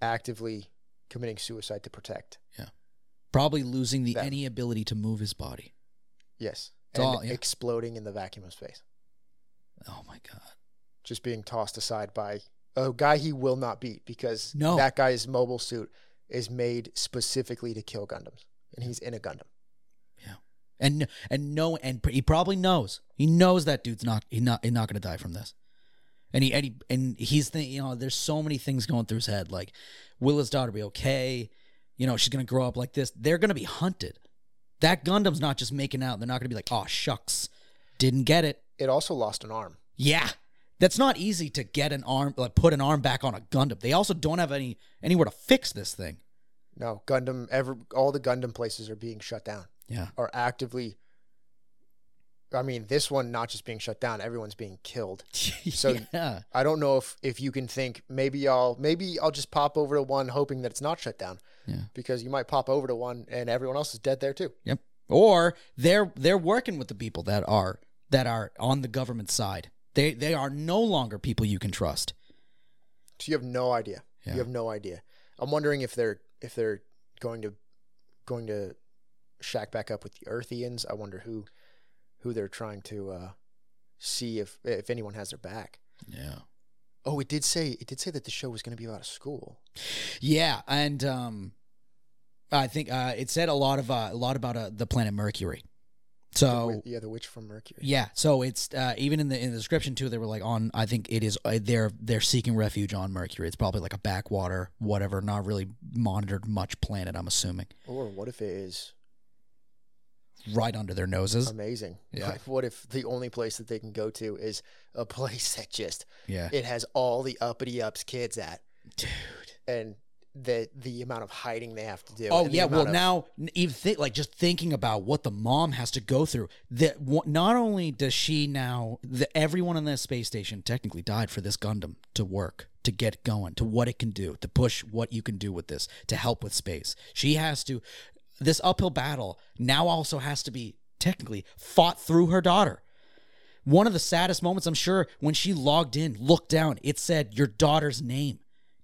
actively committing suicide to protect. Yeah. Probably losing the any ability to move his body. Yes. It's And all- yeah. exploding in the vacuum of space. Oh my god. Just being tossed aside by a guy he will not beat because No. that guy's mobile suit is made specifically to kill Gundams. And he's in a Gundam. Yeah, and and no and he probably knows. He knows that dude's not he not he's not going to die from this. And he and he and he's thinking, you know, there's so many things going through his head like will his daughter be okay? You know, she's going to grow up like this. They're going to be hunted. That Gundam's not just making out. They're not going to be like, "Oh, shucks. Didn't get it." It also lost an arm. Yeah. That's not easy to get an arm like put an arm back on a Gundam. They also don't have any anywhere to fix this thing. No, Gundam ever all the Gundam places are being shut down. Yeah. Are actively I mean, this one not just being shut down, everyone's being killed. So- yeah. I don't know if if you can think maybe I'll maybe I'll just pop over to one hoping that it's not shut down Yeah. because you might pop over to one and everyone else is dead there too. Yep. Or they're they're working with the people that are that are on the government side. They they are no longer people you can trust. So you have no idea. Yeah. You have no idea. I'm wondering if they're if they're going to going to shack back up with the Earthians. I wonder who who they're trying to uh, see if if anyone has their back. Yeah. Oh, it did say it did say that the show was going to be about a school. Yeah, and um I think uh it said a lot of uh, a lot about uh, the planet Mercury. The So wi- yeah, the witch from Mercury. yeah, so it's uh, even in the in the description too. They were like on. I think it is. Uh, they're they're seeking refuge on Mercury. It's probably like a backwater, whatever, not really monitored much planet. I'm assuming Or what if it is right under their noses. amazing? Yeah. Like, what if the only place that they can go to is a place that just yeah, it has all the uppity ups kids at, dude. and the the amount of hiding they have to do. Oh yeah, well of- now even think like just thinking about what the mom has to go through. That not only does she now, the, everyone on that space station technically died for this Gundam to work, to get going, to what it can do, to push what you can do with this, to help with space. She has to. This uphill battle now also has to be technically fought through her daughter. One of the saddest moments, I'm sure, when she logged in, looked down, it said your daughter's name.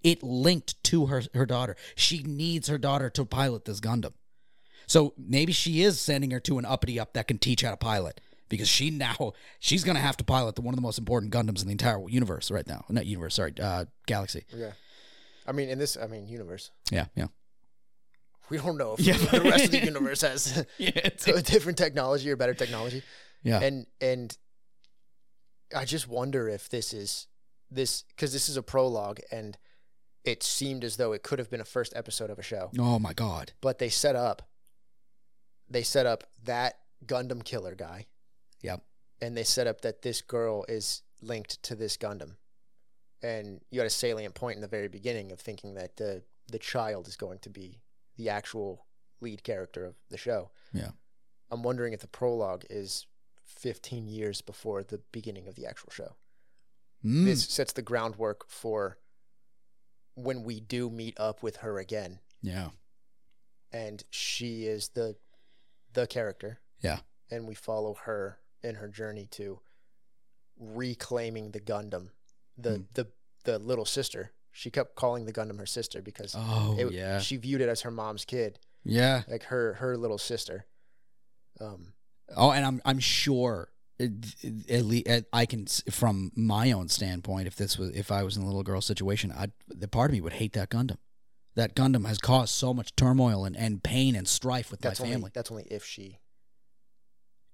It linked to her her daughter. She needs her daughter to pilot this Gundam. So maybe she is sending her to an uppity up that can teach how to pilot because she now she's gonna have to pilot the one of the most important Gundams in the entire universe right now. Not universe, sorry, uh, galaxy. yeah. I mean, in this, I mean, universe. Yeah, yeah, We don't know if Yeah. the rest of the universe has yeah. A different technology or better technology. yeah. and and I just wonder if this is this because this is a prologue and it seemed as though it could have been a first episode of a show, oh my god. but they set up they set up that Gundam killer guy Yep. and they set up that this girl is linked to this Gundam. And you had a salient point in the very beginning of thinking that the the child is going to be the actual lead character of the show. Yeah. I'm wondering if the prologue is 15 years before the beginning of the actual show. Mm. This sets the groundwork for when we do meet up with her again yeah. and she is the the character. Yeah. And we follow her in her journey to reclaiming the Gundam. The Hmm. the the little sister. She kept calling the Gundam her sister because Oh it- yeah. she viewed it as her mom's kid, yeah. like her her little sister. Um Oh, and I'm I'm sure at least I can from my own standpoint, if this was if I was in a little girl situation, I the part of me would hate that Gundam. That Gundam has caused so much turmoil and, and pain and strife with that's my only family. that's only if she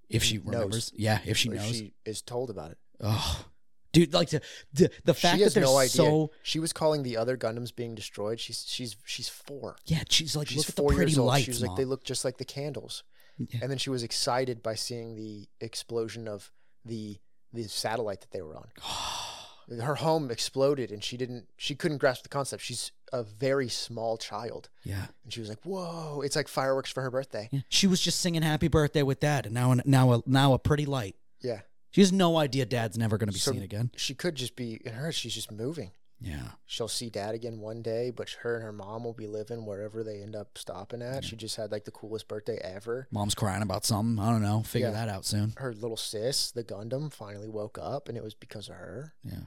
if she knows. remembers, yeah, if she if knows. she is told about it. oh, dude, like the the, the fact that they're no so She was calling the other Gundams being destroyed. She's she's she's four. yeah, she's like she's look at the pretty lights, She was like, they look just like the candles. Yeah. And then she was excited by seeing the explosion of the the satellite that they were on. Her home exploded, and she didn't. She couldn't grasp the concept. She's a very small child, yeah, and she was like, "Whoa!" It's like fireworks for her birthday. yeah. She was just singing "Happy Birthday" with Dad, and now now a now a pretty light. Yeah, She has no idea Dad's never going to be So- seen again. she could just be in her. She's just moving. Yeah. She'll see dad again one day, but her and her mom will be living wherever they end up stopping at. She just had like the coolest birthday ever. Mom's crying about something. I don't know. Figure Yeah. that out soon. Her little sis, the Gundam, finally woke up, and it was because of her. Yeah.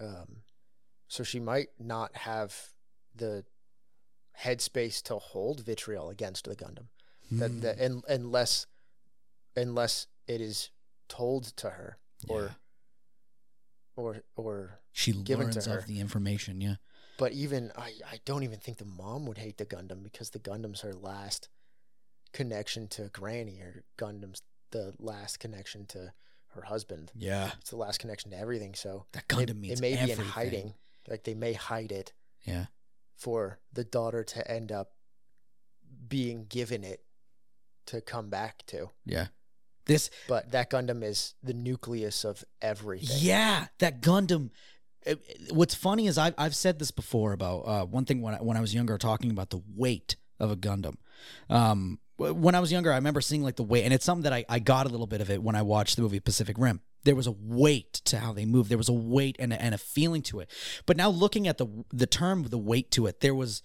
Um, so she might not have the headspace to hold vitriol against the Gundam. That, Hmm. that un, unless unless it is told to her or Yeah. Or or she given to learns her. of the information. Yeah. but even I, I don't even think the mom would hate the Gundam because the Gundam's her last connection to Granny or Gundam's the last connection to her husband. Yeah. It's the last connection to everything. So That it, Gundam means it may be in hiding. Like they may hide it Yeah. for the daughter to end up being given it to come back to. Yeah. This. But that Gundam is the nucleus of everything. Yeah. That Gundam. uh, What's funny is I've I've said this before about uh, one thing when I, when I was younger talking about the weight of a Gundam. Um, when I was younger, I remember seeing like the weight, and it's something that I, I got a little bit of it when I watched the movie Pacific Rim. There was a weight to how they moved. There was a weight and a, and a feeling to it. But now looking at the the term the weight to it, there was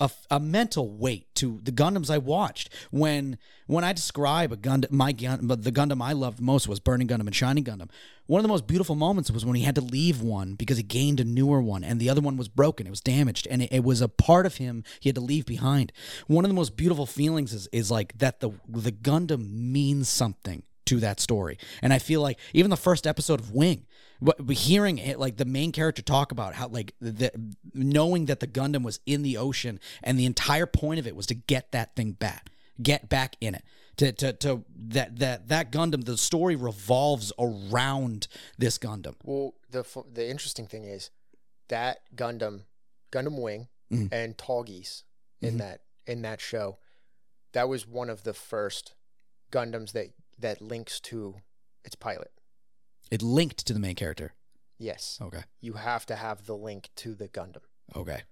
a, a mental weight to the Gundams I watched. When when I describe a Gundam, my gun, the Gundam I loved most was Burning Gundam and Shining Gundam. One of the most beautiful moments was when he had to leave one because he gained a newer one, and the other one was broken. It was damaged, and it, it was a part of him he had to leave behind. One of the most beautiful feelings is is like that the the Gundam means something to that story, and I feel like even the first episode of Wing but hearing it like the main character talk about how like the knowing that the Gundam was in the ocean and the entire point of it was to get that thing back get back in it. To, to, to that that that Gundam, the story revolves around this Gundam. Well, the the interesting thing is that Gundam, Gundam Wing, Mhm. and Tallgeese in Mhm. that in that show, that was one of the first Gundams that that links to its pilot. It linked to the main character. Yes, Okay. you have to have the link to the Gundam Okay.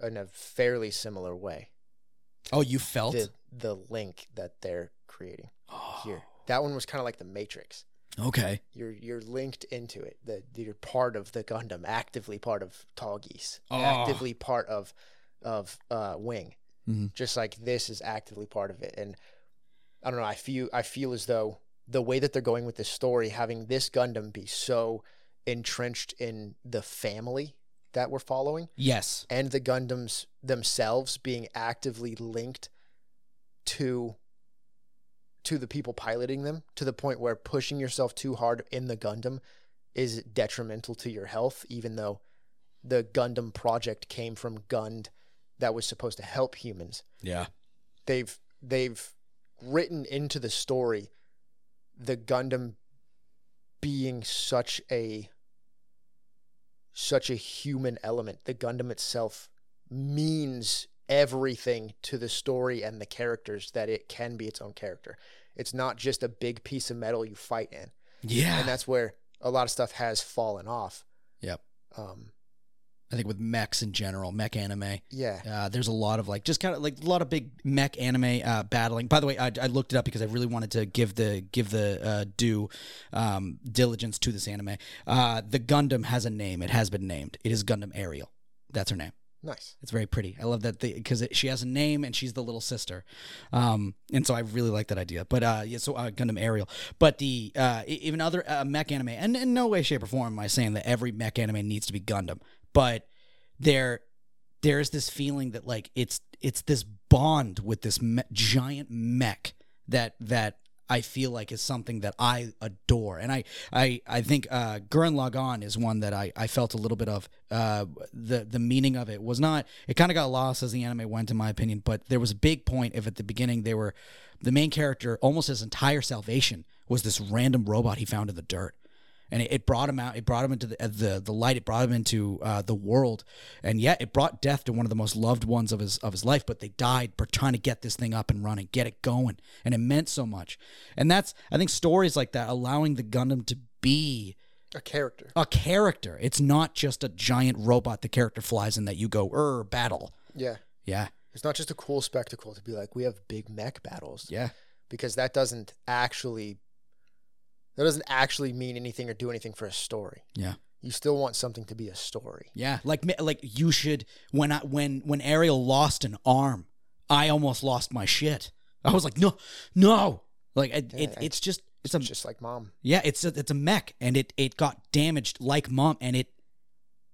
in a fairly similar way. Oh, you felt The the link that they're creating oh, here. That one was kind of like the Matrix. Okay. You're you're linked into it. That you're part of the Gundam, actively part of Tallgeese, Oh. actively part of of uh, Wing. Mhm. Just like this is actively part of it. And I don't know. I feel I feel as though the way that they're going with this story, having this Gundam be so entrenched in the family that we're following, Yes. and the Gundams themselves being actively linked to to the people piloting them to the point where pushing yourself too hard in the Gundam is detrimental to your health even though the Gundam project came from Gund that was supposed to help humans Yeah. they've they've written into the story the Gundam being such a such a human element. The Gundam itself means everything to the story and the characters that it can be its own character. It's not just a big piece of metal you fight in. Yeah. And that's where a lot of stuff has fallen off. Yep. Um I think with mechs in general, mech anime, yeah. uh, there's a lot of like just kind of like a lot of big mech anime uh, battling. By the way, I, I looked it up because I really wanted to give the give the uh, due um, diligence to this anime. Uh, the Gundam has a name. It has been named. It is Gundam Aerial. That's her name. Nice. It's very pretty. I love that because she has a name and she's the little sister, um, and so I really like that idea. But uh, yeah, so uh, Gundam Aerial. But the uh, even other uh, mech anime, and in no way, shape, or form am I saying that every mech anime needs to be Gundam, but there there's this feeling that like it's it's this bond with this me- giant mech that that I feel like is something that I adore, and I I I think uh, Gurren Lagann is one that I, I felt a little bit of. Uh, the the meaning of it was not. It kind of got lost as the anime went, in my opinion. But there was a big point if at the beginning they were the main character almost his entire salvation was this random robot he found in the dirt. And it, it brought him out. It brought him into the uh, the, the light. It brought him into uh, the world, and yet it brought death to one of the most loved ones of his of his life. But they died for trying to get this thing up and running, get it going, and it meant so much. And that's I think stories like that allowing the Gundam to be A character. a character. It's not just a giant robot the character flies in that you go er battle. Yeah. Yeah, It's not just a cool spectacle to be like, we have big mech battles. yeah, because that doesn't actually that doesn't actually mean anything or do anything for a story. yeah. You still want something to be a story. Yeah, like like you should when I when when Aerial lost an arm, I almost lost my shit. I was like, no, no, like it, Yeah, it, it's just it's It's a just like mom. yeah, it's a, it's a mech, and it it got damaged like mom, and it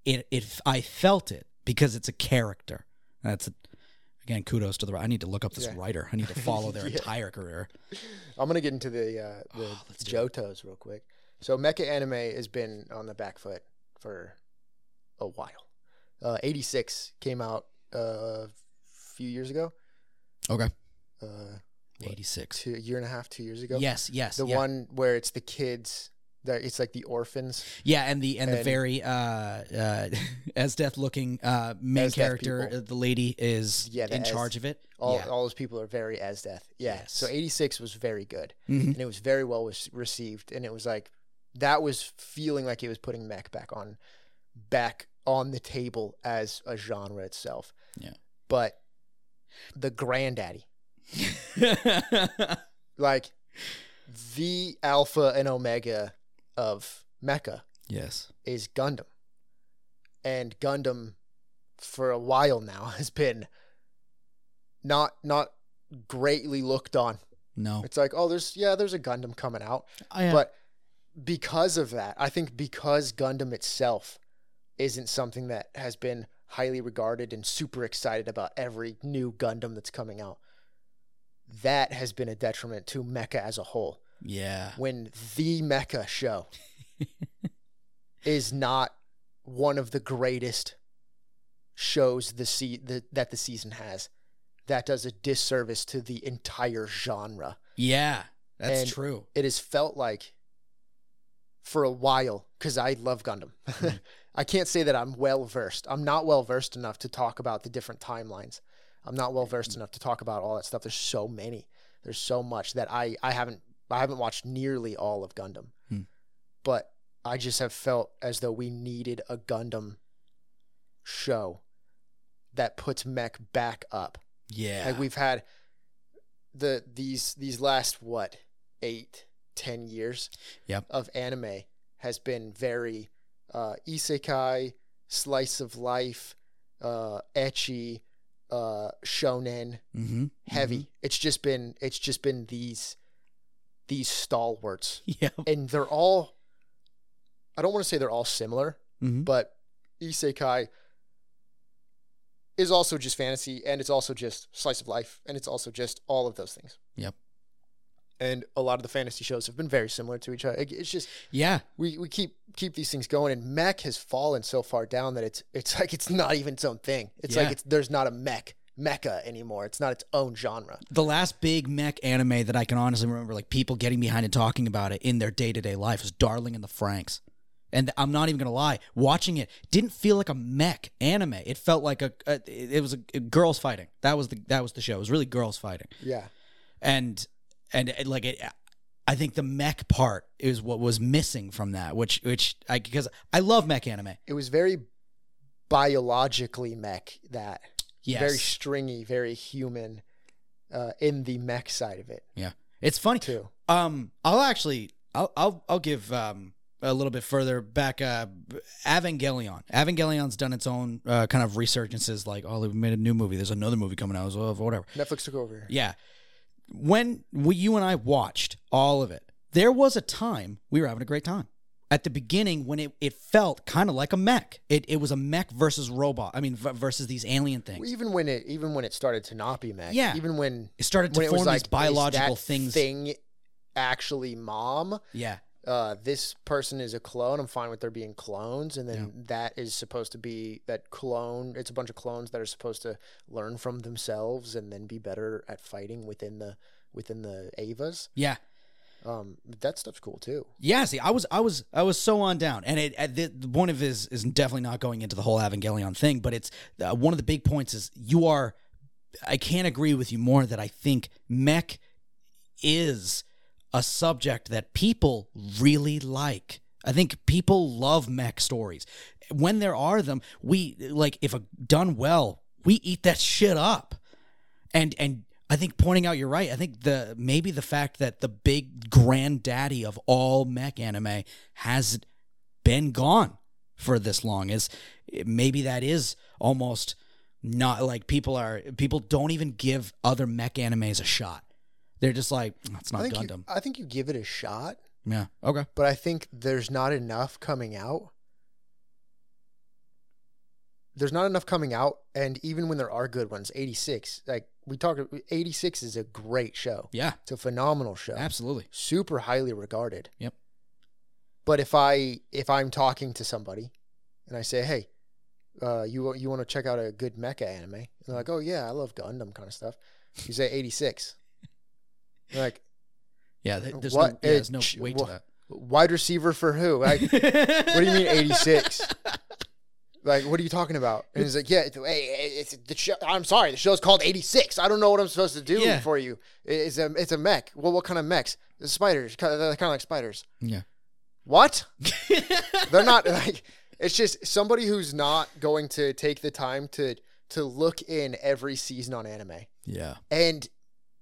it it I felt it because it's a character. That's a, again kudos to the. I need to look up this Yeah. writer. I need to follow their Yeah. entire career. I'm gonna get into the uh, the Oh, let's do it. Johtos real quick. So mecha anime has been on the back foot for a while. Uh, 86 came out uh, a few years ago. Okay, Uh, What? eighty six. two, a year and a half, two years ago. Yes, yes, The yeah. one where it's the kids. It's like the orphans. Yeah, and the and, the very uh, uh, as death looking uh, main As character, uh, the lady is Yeah, in as- charge of it. All, yeah. all those people are very as death. Yeah. Yes. So 86 was very good. Mhm. and it was very well was- received and it was like that was feeling like it was putting mech back on back on the table as a genre itself Yeah. but the granddaddy like the alpha and omega of mecha yes. is gundam and gundam for a while now has been not not greatly looked on No. it's like oh there's yeah there's a gundam coming out I, uh, but because of that, I think because Gundam itself isn't something that has been highly regarded and super excited about every new Gundam that's coming out, that has been a detriment to Mecha as a whole. Yeah. When the Mecha show is not one of the greatest shows the se- the, that the season has, that does a disservice to the entire genre. Yeah, that's And- true. It has felt like for a while because I love Gundam. Mm-hmm. I can't say that I'm well versed. I'm not well versed enough to talk about the different timelines. I'm not well versed mm-hmm. enough to talk about all that stuff. There's so many. There's so much that I I haven't I haven't watched nearly all of Gundam. Hmm. But I just have felt as though we needed a Gundam show that puts mech back up. Yeah. Like we've had the these these last what eight ten years Yep. of anime has been very uh, isekai, slice of life, uh, ecchi, uh, shonen, mm-hmm. heavy. It's just been it's just been these these stalwarts, Yeah. and they're all. I don't want to say they're all similar, Mm-hmm. but isekai is also just fantasy and it's also just slice of life and it's also just all of those things. Yep. And a lot of the fantasy shows have been very similar to each other. It's just Yeah. we, we keep keep these things going and mech has fallen so far down that it's it's like it's not even its own thing. It's Yeah. like it's there's not a mech mecha anymore. It's not its own genre. The last big mech anime that I can honestly remember, like people getting behind and talking about it in their day to day life, was Darling in the Franxx. And I'm not even gonna lie, watching it didn't feel like a mech anime. It felt like a, a it was a, a girls fighting. That was the that was the show. It was really girls fighting. Yeah. and and it, like it i think the mech part is what was missing from that which which i because i love mech anime It was very biologically mech that yes very stringy, very human uh, in the mech side of it yeah it's funny too. um i'll actually i'll i'll, I'll give um a little bit further back uh evangelion evangelion's done its own uh, kind of resurgences like oh we made a new movie there's another movie coming out so whatever Netflix took over. Yeah. When we, you and I watched all of it, there was a time we were having a great time. At the beginning, when it, it felt kind of like a mech, it, it was a mech versus robot. I mean, v- versus these alien things. Even when it even when it started to not be mech. Yeah. Even when It started to when it form was like these biological is that things. Thing actually mom. Yeah, Uh, this person is a clone. I'm fine with there being clones, and then that is supposed to be that clone. It's a bunch of clones that are supposed to learn from themselves and then be better at fighting within the within the Evas. yeah, Um, that stuff's cool too. yeah. See, I was, I was, I was so on down, and it, at the, one of his is definitely not going into the whole Evangelion thing, but it's uh, one of the big points is you are. I can't agree with you more that I think mech is a subject that people really like. I think people love mech stories. When there are them, we like if a, done well, we eat that shit up. And and I think pointing out you're right. I think the maybe the fact that the big granddaddy of all mech anime has been gone for this long is maybe that is almost not like people are people don't even give other mech animes a shot. They're just like mm, it's I not you, Gundam. I think you give it a shot, yeah. Okay. but I think there's not enough coming out. There's not enough coming out, and even when there are good ones, 86, like we talked, 86 is a great show. Yeah. It's a phenomenal show. Absolutely. super highly regarded. Yep. But if I if I'm talking to somebody and I say, "Hey, uh, you you want to check out a good mecha anime?" And they're like, "Oh yeah, I love Gundam kind of stuff." You say 86. Like, Yeah. There's What? no, yeah, there's no weight wha- to "Wide receiver for who?" Like, what do you mean 86? Like, what are you talking about? And he's like, "Yeah, it's, hey, it's the show. I'm sorry, the show's called 86. I don't know what I'm supposed to do Yeah. for you. It's a it's a mech. Well, what kind of mechs? The spiders. Kind of, they're kind of like spiders. yeah. What? They're not like it's just somebody who's not going to take the time to to look in every season on anime. Yeah. And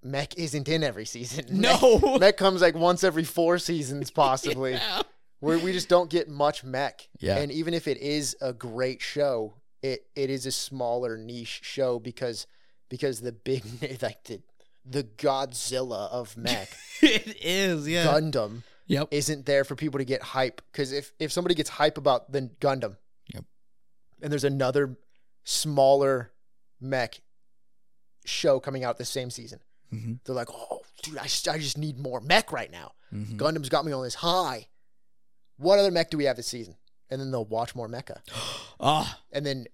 Mech isn't in every season. No. Mech, Mech comes like once every four seasons, possibly. Yeah. Where we just don't get much Mech. Yeah. And even if it is a great show, it it is a smaller niche show because because the big like the the Godzilla of Mech, it is. Yeah. Gundam, Yep. isn't there for people to get hype. Because if if somebody gets hype about the Gundam, Yep. and there's another smaller mech show coming out the same season, hmm they're like, "Oh, dude, I, just- I just need more mech right now. hmm Gundam's got me on this high. What other mech do we have this season?" And then they'll watch more mecha, Ah. and then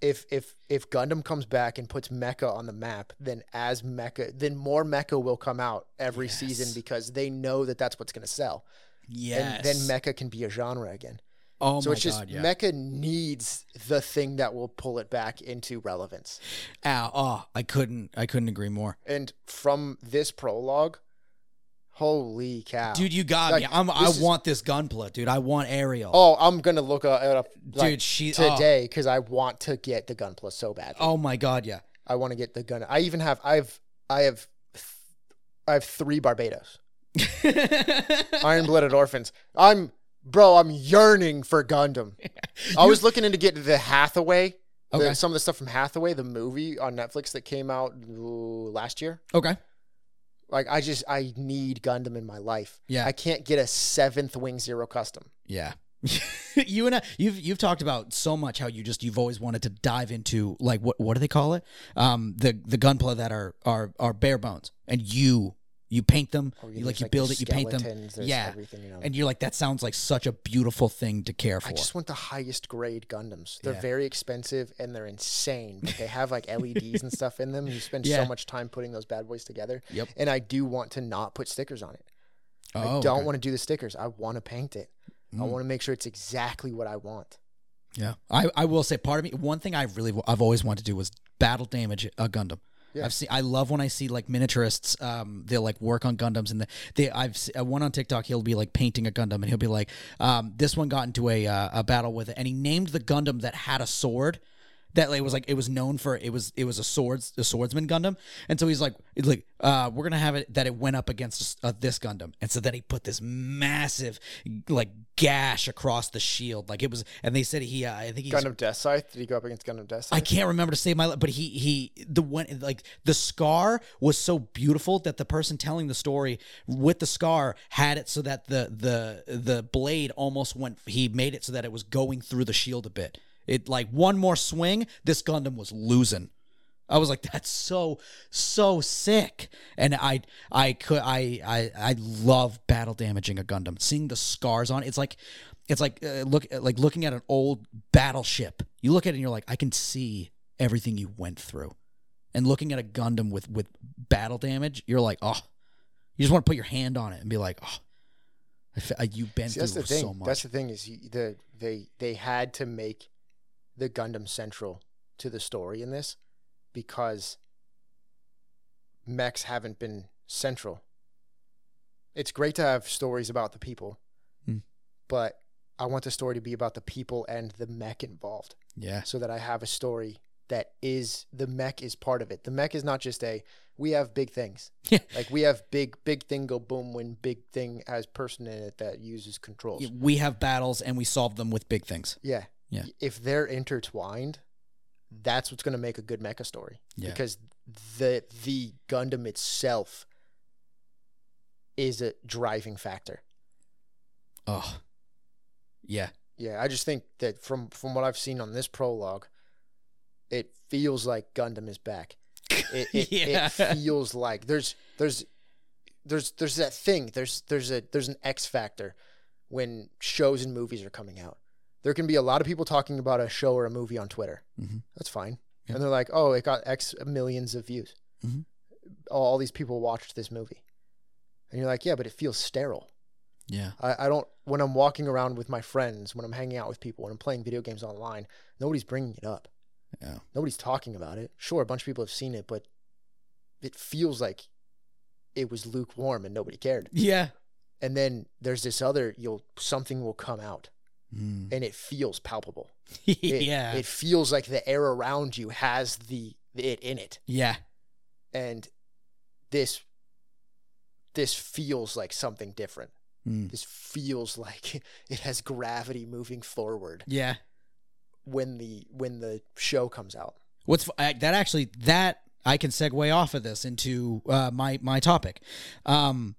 if if if Gundam comes back and puts Mecha on the map, then as Mecha, then more Mecha will come out every season because they know that that's what's going to sell. Yes. And then Mecha can be a genre again. oh so my it's just god, yeah. Mecha needs the thing that will pull it back into relevance. Ow, oh, I couldn't I couldn't agree more. And from this prologue, holy cow, Dude, you got Like, me. I'm, I is- want this gunpla, dude. I want Aerial. Oh, I'm gonna look uh, up like, dude, she oh. today because I want to get the Gunpla so bad. Oh my god, yeah. I want to get the gun. I even have I've I have I have three Barbatos Iron Blooded Orphans. I'm bro. I'm yearning for Gundam. I was looking into getting the Hathaway. the- Okay. some of the stuff from Hathaway, the movie on Netflix that came out last year. okay. Like I just I need Gundam in my life. Yeah. I can't get a seventh Wing Zero custom. Yeah. you and I, you've you've talked about so much how you just you've always wanted to dive into like what what do they call it? Um the the gunpla that are are are bare bones and you you paint them, you like you the build it, you paint them. Yeah. everything. You know. And you're like that sounds like such a beautiful thing to care for. I just want the highest grade Gundams. They're Yeah. very expensive and they're insane. But they have like LEDs and stuff in them. You spend Yeah. so much time putting those bad boys together. Yep. And I do want to not put stickers on it. Oh, I don't okay. want to do the stickers. I want to paint it. I Mm. want to make sure it's exactly what I want. Yeah, I, I will say part of me one thing I really I've always wanted to do was battle damage a Gundam. Yeah. I've seen I love when I see like miniaturists um they'll like work on Gundams and the, they I've uh, one on TikTok he'll be like painting a Gundam and he'll be like um this one got into a uh, a battle with it and he named the Gundam that had a sword that like, was like it was known for it was it was a swords a swordsman Gundam and so he's like it's like uh we're gonna have it that it went up against uh, this Gundam and so then he put this massive like gash across the shield like it was and they said he uh, I think he Gundam Death Scythe. Did he go up against Gundam Death Scythe? I can't remember to save my life, but he he the one like the scar was so beautiful that the person telling the story with the scar had it so that the the the blade almost went. He made it so that it was going through the shield a bit. It like one more swing, this Gundam was losing. I was like, that's so so sick, and I I could I I I love battle damaging a Gundam. Seeing the scars on it, it's like it's like uh, look like looking at an old battleship. You look at it and you're like, I can see everything you went through. And looking at a Gundam with with battle damage, you're like, oh, you just want to put your hand on it and be like, oh, you've been See, that's through the thing. so much. That's the thing is you, the they they had to make the Gundam central to the story in this because mechs haven't been central. It's great to have stories about the people, Hmm. but I want the story to be about the people and the mech involved, yeah, so that I have a story that is the mech is part of it. The mech is not just a we have big things. Yeah. Like we have big big thing go boom when big thing has person in it that uses controls. we have battles and we solve them with big things. Yeah. Yeah. If they're intertwined, that's what's going to make a good mecha story. Yeah. Because the the Gundam itself is a driving factor. Oh, yeah, Yeah, I just think that from from what I've seen on this prologue, it feels like Gundam is back. It it, Yeah. it feels like there's there's there's there's that thing. There's there's a there's an X factor when shows and movies are coming out. There can be a lot of people talking about a show or a movie on Twitter. Mhm. That's fine. Yeah. And they're like, "Oh, it got X millions of views. Mhm. Oh, all these people watched this movie." And you're like, "Yeah, but it feels sterile." yeah, I, I don't when I'm walking around with my friends, when I'm hanging out with people, when I'm playing video games online, nobody's bringing it up. yeah. Nobody's talking about it. Sure, a bunch of people have seen it, but it feels like it was lukewarm and nobody cared. Yeah. And then there's this other you'll something will come out Mm. and it feels palpable. It, yeah. It feels like the air around you has the it in it. yeah. And this this feels like something different. Mm. This feels like it has gravity moving forward. Yeah. when the when the show comes out. What's that actually that I can segue off of this into uh, my my topic. Um,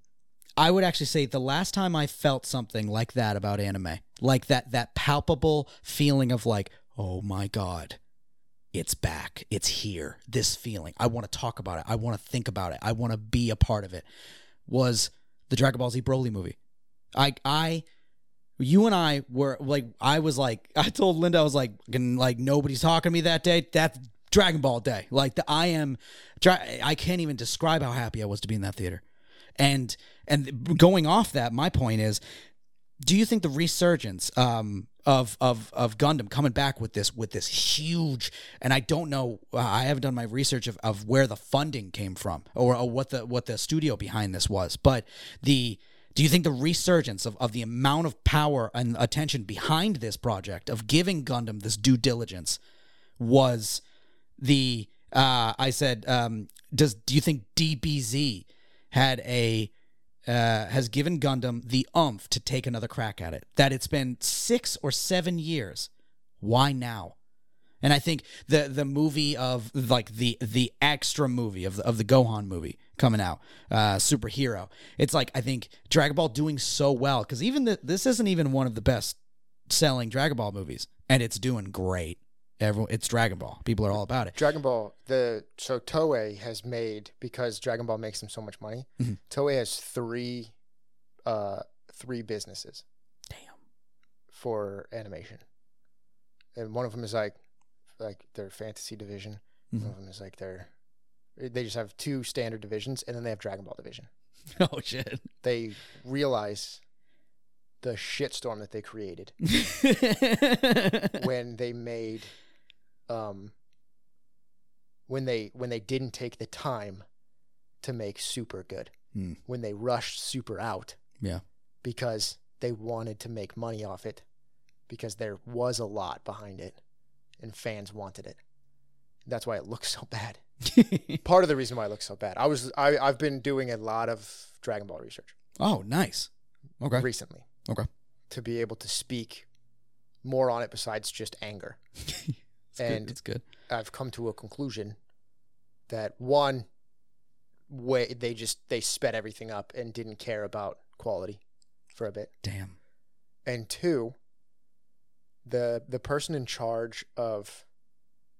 I would actually say the last time I felt something like that about anime, like that that palpable feeling of like, oh my god, it's back, it's here. This feeling, I want to talk about it. I want to think about it. I want to be a part of it. Was the Dragon Ball Z Broly movie? I I You and I were like, I was like, I told Linda, I was like, "Fucking, like nobody's talking to me that day. that Dragon Ball Day. Like the I am, I can't even describe how happy I was to be in that theater. And and going off that, my point is, do you think the resurgence um, of of of Gundam coming back with this with this huge and I don't know uh, I haven't done my research of, of where the funding came from or, or what the what the studio behind this was but the do you think the resurgence of, of the amount of power and attention behind this project of giving Gundam this due diligence was the uh, I said um, does do you think DBZ had a uh, has given Gundam the umph to take another crack at it. That it's been six or seven years. Why now? And I think the the movie of like the the extra movie of the, of the Gohan movie coming out, uh, superhero. It's like I think Dragon Ball doing so well because even the, this isn't even one of the best selling Dragon Ball movies, and it's doing great. Everyone, it's Dragon Ball. People are all about it. Dragon Ball, the so Toei has made because Dragon Ball makes them so much money. Mhm. Toei has three, uh, three businesses Damn. for animation, and one of them is like, like their fantasy division. One Mhm. of them is like their, they just have two standard divisions, and then they have Dragon Ball division. Oh shit. They realize the shitstorm that they created when they made um when they when they didn't take the time to make super good Hmm. when they rushed super out Yeah. because they wanted to make money off it because there was a lot behind it and fans wanted it that's why it looks so bad part of the reason why it looks so bad i was I, i've been doing a lot of dragon ball research oh, nice. Okay. recently Okay. to be able to speak more on it besides just anger It's good. And- it's good. I've come to a conclusion that one way they just they sped everything up and didn't care about quality for a bit. Damn. And two, the the person in charge of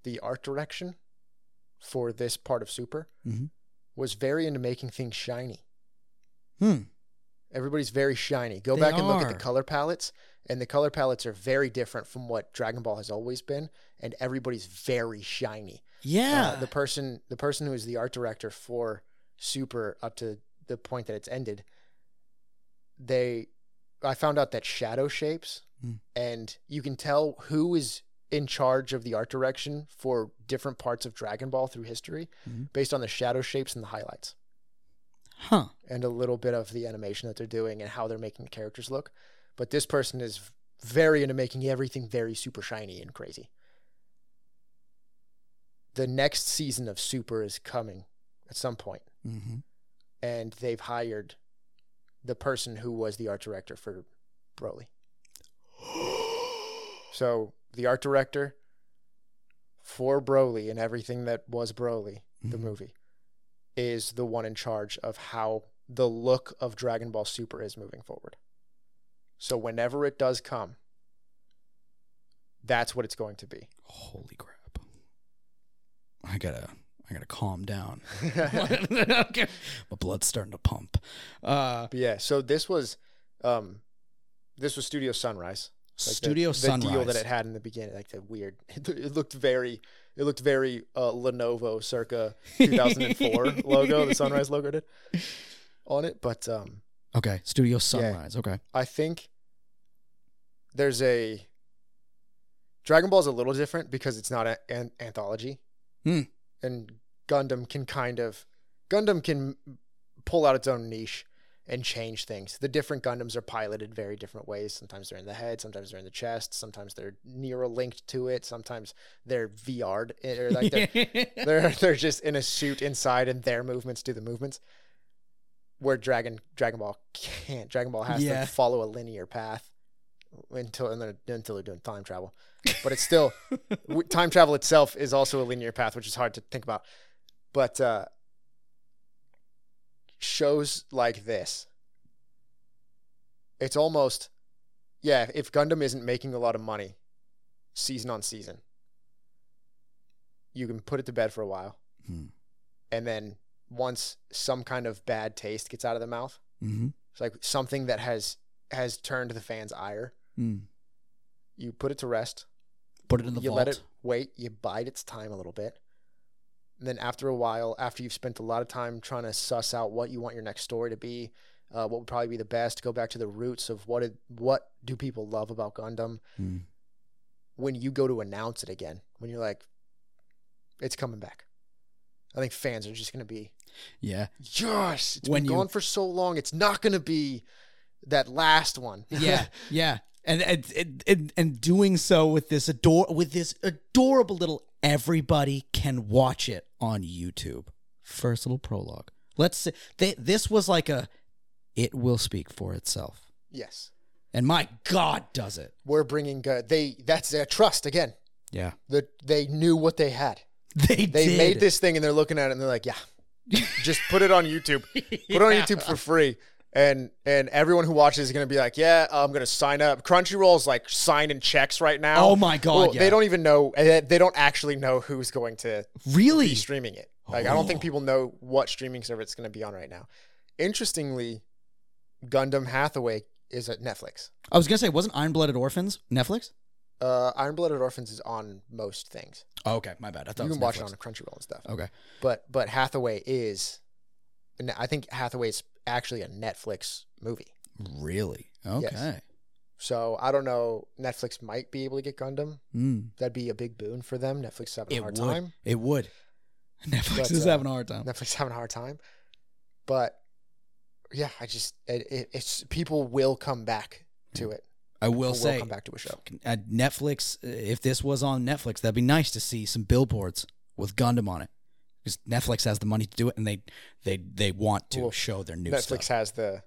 the art direction for this part of Super Mhm. was very into making things shiny. Hmm. Everybody's very shiny. Go They back and look at the color palettes, and the color palettes are very different from what Dragon Ball has always been, and everybody's very shiny. Yeah. Uh, the person the person who is the art director for Super up to the point that it's ended, they I found out that shadow shapes Hmm. and you can tell who is in charge of the art direction for different parts of Dragon Ball through history Mhm. based on the shadow shapes and the highlights huh. and a little bit of the animation that they're doing and how they're making the characters look. But this person is very into making everything very super shiny and crazy. The next season of Super is coming at some point, Mm-hmm. and they've hired the person who was the art director for Broly. So the art director for Broly and everything that was Broly, the Mhm. movie, is the one in charge of how the look of Dragon Ball Super is moving forward. So whenever it does come, that's what it's going to be. Holy crap. I gotta I gotta calm down. okay. My blood's starting to pump. Uh yeah, so this was um this was Studio Sunrise. Like the- Studio the, Sunrise. deal that it had in the beginning, like the weird. It, looked very, it looked very uh, Lenovo, circa 2004 logo. The Sunrise logo did on it, but um, Okay. Studio Sunrise. Okay. I think there's a Dragon Ball is a little different because it's not a- an anthology, Hmm. and Gundam can kind of Gundam can pull out its own niche and change things. The different Gundams are piloted very different ways. Sometimes they're in the head, sometimes they're in the chest, sometimes they're neural linked to it, sometimes they're VR'd or like they're they're they're just in a suit inside and their movements do the movements where dragon dragon ball can't dragon ball has Yeah. to follow a linear path until until they're doing time travel but it's still time travel itself is also a linear path which is hard to think about but uh shows like this it's almost yeah if gundam isn't making a lot of money season on season you can put it to bed for a while Hmm. and then once some kind of bad taste gets out of the mouth mm-hmm. it's like something that has has turned the fans' ire. Mm. You put it to rest. Put it in the you vault. let it wait. You bide its time a little bit. And then after a while, after you've spent a lot of time trying to suss out what you want your next story to be, uh, what would probably be the best, go back to the roots of what it, what do people love about Gundam. Mm. When you go to announce it again, when you're like, it's coming back. I think fans are just going to be Yeah. Yes, it's When been you- gone for so long. It's not going to be that last one. Yeah. yeah. And and, and and and doing so with this ador with this adorable little everybody can watch it on YouTube. First little prologue. Let's say they, this was like a it will speak for itself. yes, And my god does it. we're bringing. Uh, they that's their trust again. Yeah. That they knew what they had. They They did. made this thing and they're looking at it and they're like, yeah, just put it on YouTube. Put it on Yeah. YouTube for free. And and everyone who watches is gonna be like, yeah, I'm gonna sign up. Crunchyroll's like signing checks right now. Oh my god, Well, yeah. They don't even know. eh, They don't actually know who's going to really be streaming it. Like I don't think Oh. people know what streaming service it's going to be on right now. Interestingly, Gundam Hathaway is at Netflix. I was gonna say, wasn't Iron Blooded Orphans Netflix? Uh, Iron Blooded Orphans is on most things. Oh, okay, my bad. I thought You it was can watch it on Crunchyroll and stuff. Okay. But but Hathaway is, I think Hathaway is actually a Netflix movie. Really? Okay. So I don't know. Netflix might be able to get Gundam. Mm. That'd be a big boon for them. Netflix is having a It hard would. time. It would. Netflix But, is uh, having a hard time. Netflix is having a hard time. But yeah, I just it, it, it's people will come back to it. I will People say, come back to a show. at Netflix, uh, if this was on Netflix, that'd be nice to see some billboards with Gundam on it. Because Netflix has the money to do it, and they they they want to Well, show their new Netflix stuff. has the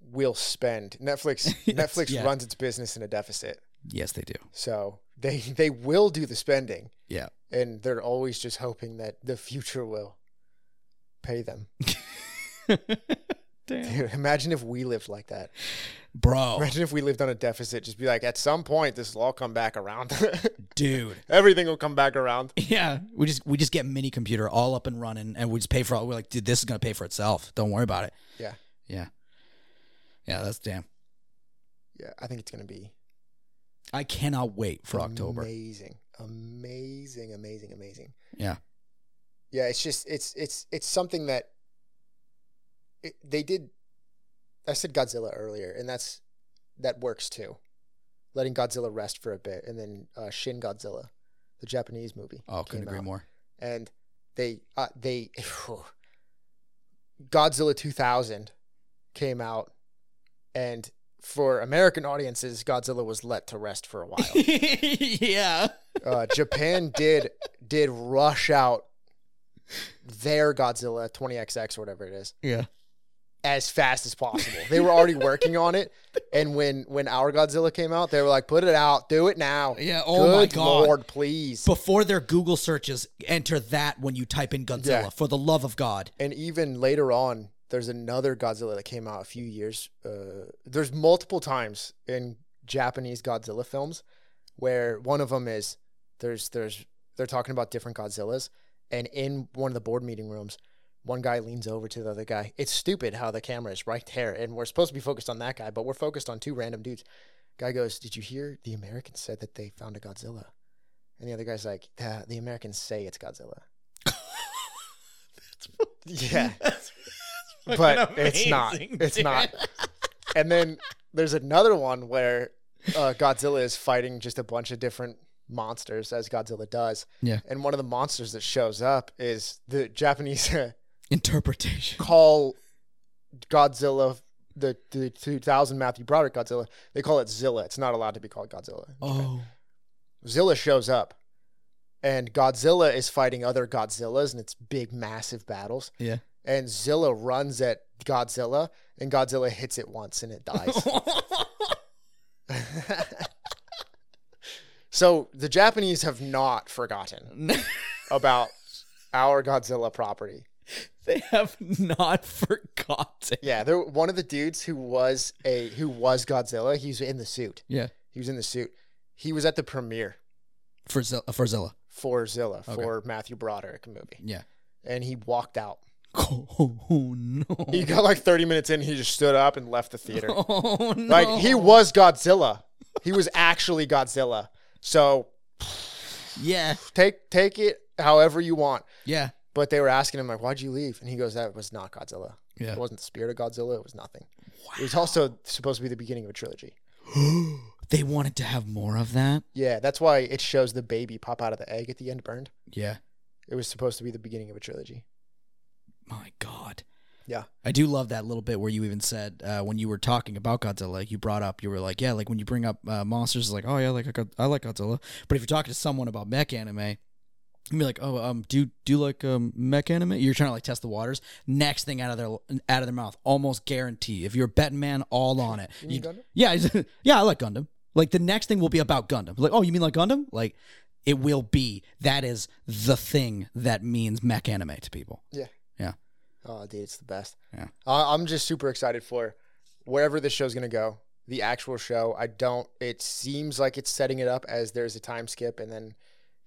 will spend. Netflix Netflix yeah. runs its business in a deficit. Yes, they do. So they they will do the spending Yeah. and they're always just hoping that the future will pay them. Damn. Dude, imagine if we lived like that. Bro, Imagine if we lived on a deficit. Just be like, at some point, this will all come back around. dude. Everything will come back around. Yeah, we just we just get mini computer all up and running, and we just pay for all. We're like, dude, this is gonna pay for itself. Don't worry about it. Yeah. Yeah, yeah. That's damn. Yeah, I think it's gonna be I cannot wait for October. Amazing, amazing, amazing, amazing. Yeah. Yeah, it's just it's it's it's something that it, they did. I said Godzilla earlier, and that's that works too. Letting Godzilla rest for a bit, and then uh, Shin Godzilla, the Japanese movie. Oh, couldn't agree out. more. And they uh, they Godzilla 2000 came out, and for American audiences, Godzilla was let to rest for a while. yeah. uh, Japan did did rush out their Godzilla 20XX or whatever it is Yeah. As fast as possible. They were already working on it, and when when our Godzilla came out, they were like, "Put it out, do it now." Yeah. Oh my god. lord, please. Before their Google searches, enter that when you type in Godzilla. Yeah. For the love of God. And even later on, there's another Godzilla that came out a few years. Uh, there's multiple times in Japanese Godzilla films where one of them is there's there's they're talking about different Godzillas, and in one of the board meeting rooms, one guy leans over to the other guy. It's stupid how the camera is right there, and we're supposed to be focused on that guy, but we're focused on two random dudes. Guy goes, "Did you hear the Americans said that they found a Godzilla?" And the other guy's like, "The, the Americans say it's Godzilla." yeah. but it's not. It's not. And then there's another one where uh, Godzilla is fighting just a bunch of different monsters as Godzilla does. Yeah. And one of the monsters that shows up is the Japanese Interpretation. call Godzilla the the 2000 Matthew Broderick Godzilla. They call it Zilla. It's not allowed to be called Godzilla. Oh. Zilla shows up. And Godzilla is fighting other Godzillas and it's big massive battles. Yeah. and Zilla runs at Godzilla, and Godzilla hits it once and it dies. so the Japanese have not forgotten about our Godzilla property. they have not forgotten. Yeah, there one of the dudes who was a who was Godzilla. He's in the suit. Yeah. He was in the suit. He was at the premiere For Zilla. Uh, for Zilla. for Zilla Okay. for Matthew Broderick movie, Yeah. and he walked out. Oh no! He got like 30 minutes in, he just stood up and left the theater. Oh no! Like he was Godzilla. He was actually Godzilla. So Yeah, take take it however you want. yeah, But they were asking him like, "Why'd you leave?" And he goes, "That was not Godzilla. yeah. It wasn't the spirit of Godzilla. It was nothing. It was also supposed to be the beginning of a trilogy. they wanted to have more of that. Yeah, that's why it shows the baby pop out of the egg at the end burned. Yeah. It was supposed to be the beginning of a trilogy. My God. Yeah. I do love that little bit where you even said uh, when you were talking about Godzilla, like you brought up, you were like, yeah, like when you bring up uh, monsters, it's like, oh yeah, like I, got, I like Godzilla. But if you're talking to someone about mech anime, you'd be like, oh, um, do you, do like um mech anime? You're trying to like test the waters. Next thing out of their out of their mouth, almost guarantee. If you're a betting man, all on it. You mean You- Gundam? yeah, yeah, I like Gundam. Like the next thing will be about Gundam. Like, oh, you mean like Gundam? Like it will be. That is the thing that means mech anime to people. Yeah. Yeah. Oh, dude, it's the best. Yeah. Uh, I'm just super excited for wherever this show's gonna go. The actual show, I don't. It seems like it's setting it up as there's a time skip, and then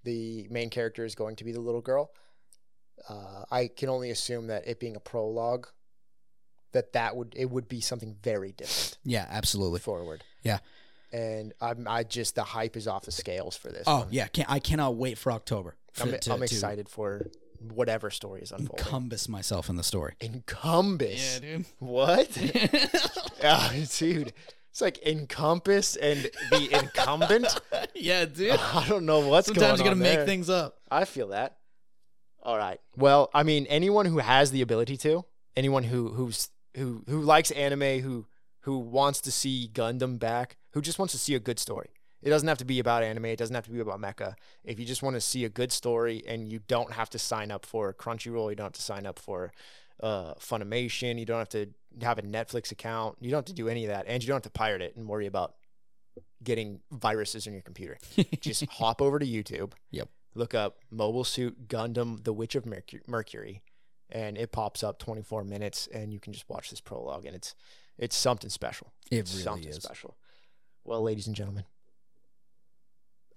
the main character is going to be the little girl. Uh, I can only assume that it being a prologue, that that would it would be something very different Yeah, absolutely. forward. Yeah. And I'm I just the hype is off the scales for this. Oh one. yeah, can I cannot wait for October. For, I'm, to, I'm to excited for whatever story is unfolding. encompass myself in the story. Encompass. Yeah, dude. What? yeah, dude. It's like encompass and the incumbent. yeah, dude. I don't know what's Sometimes going on. Sometimes you gotta make things up. I feel that. All right. Well, I mean, anyone who has the ability to, anyone who who's who who likes anime, who who wants to see Gundam back, who just wants to see a good story. It doesn't have to be about anime. It doesn't have to be about mecha. If you just want to see a good story, and you don't have to sign up for Crunchyroll, you don't have to sign up for uh, Funimation, you don't have to have a Netflix account, you don't have to do any of that, and you don't have to pirate it and worry about getting viruses in your computer. just hop over to YouTube. Yep. Look up Mobile Suit Gundam: The Witch of Mercu- Mercury, and it pops up 24 minutes, and you can just watch this prologue, and it's it's something special. It It's really something is. special. Well, ladies and gentlemen,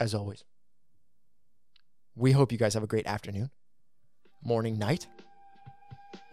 as always, we hope you guys have a great afternoon, morning, night,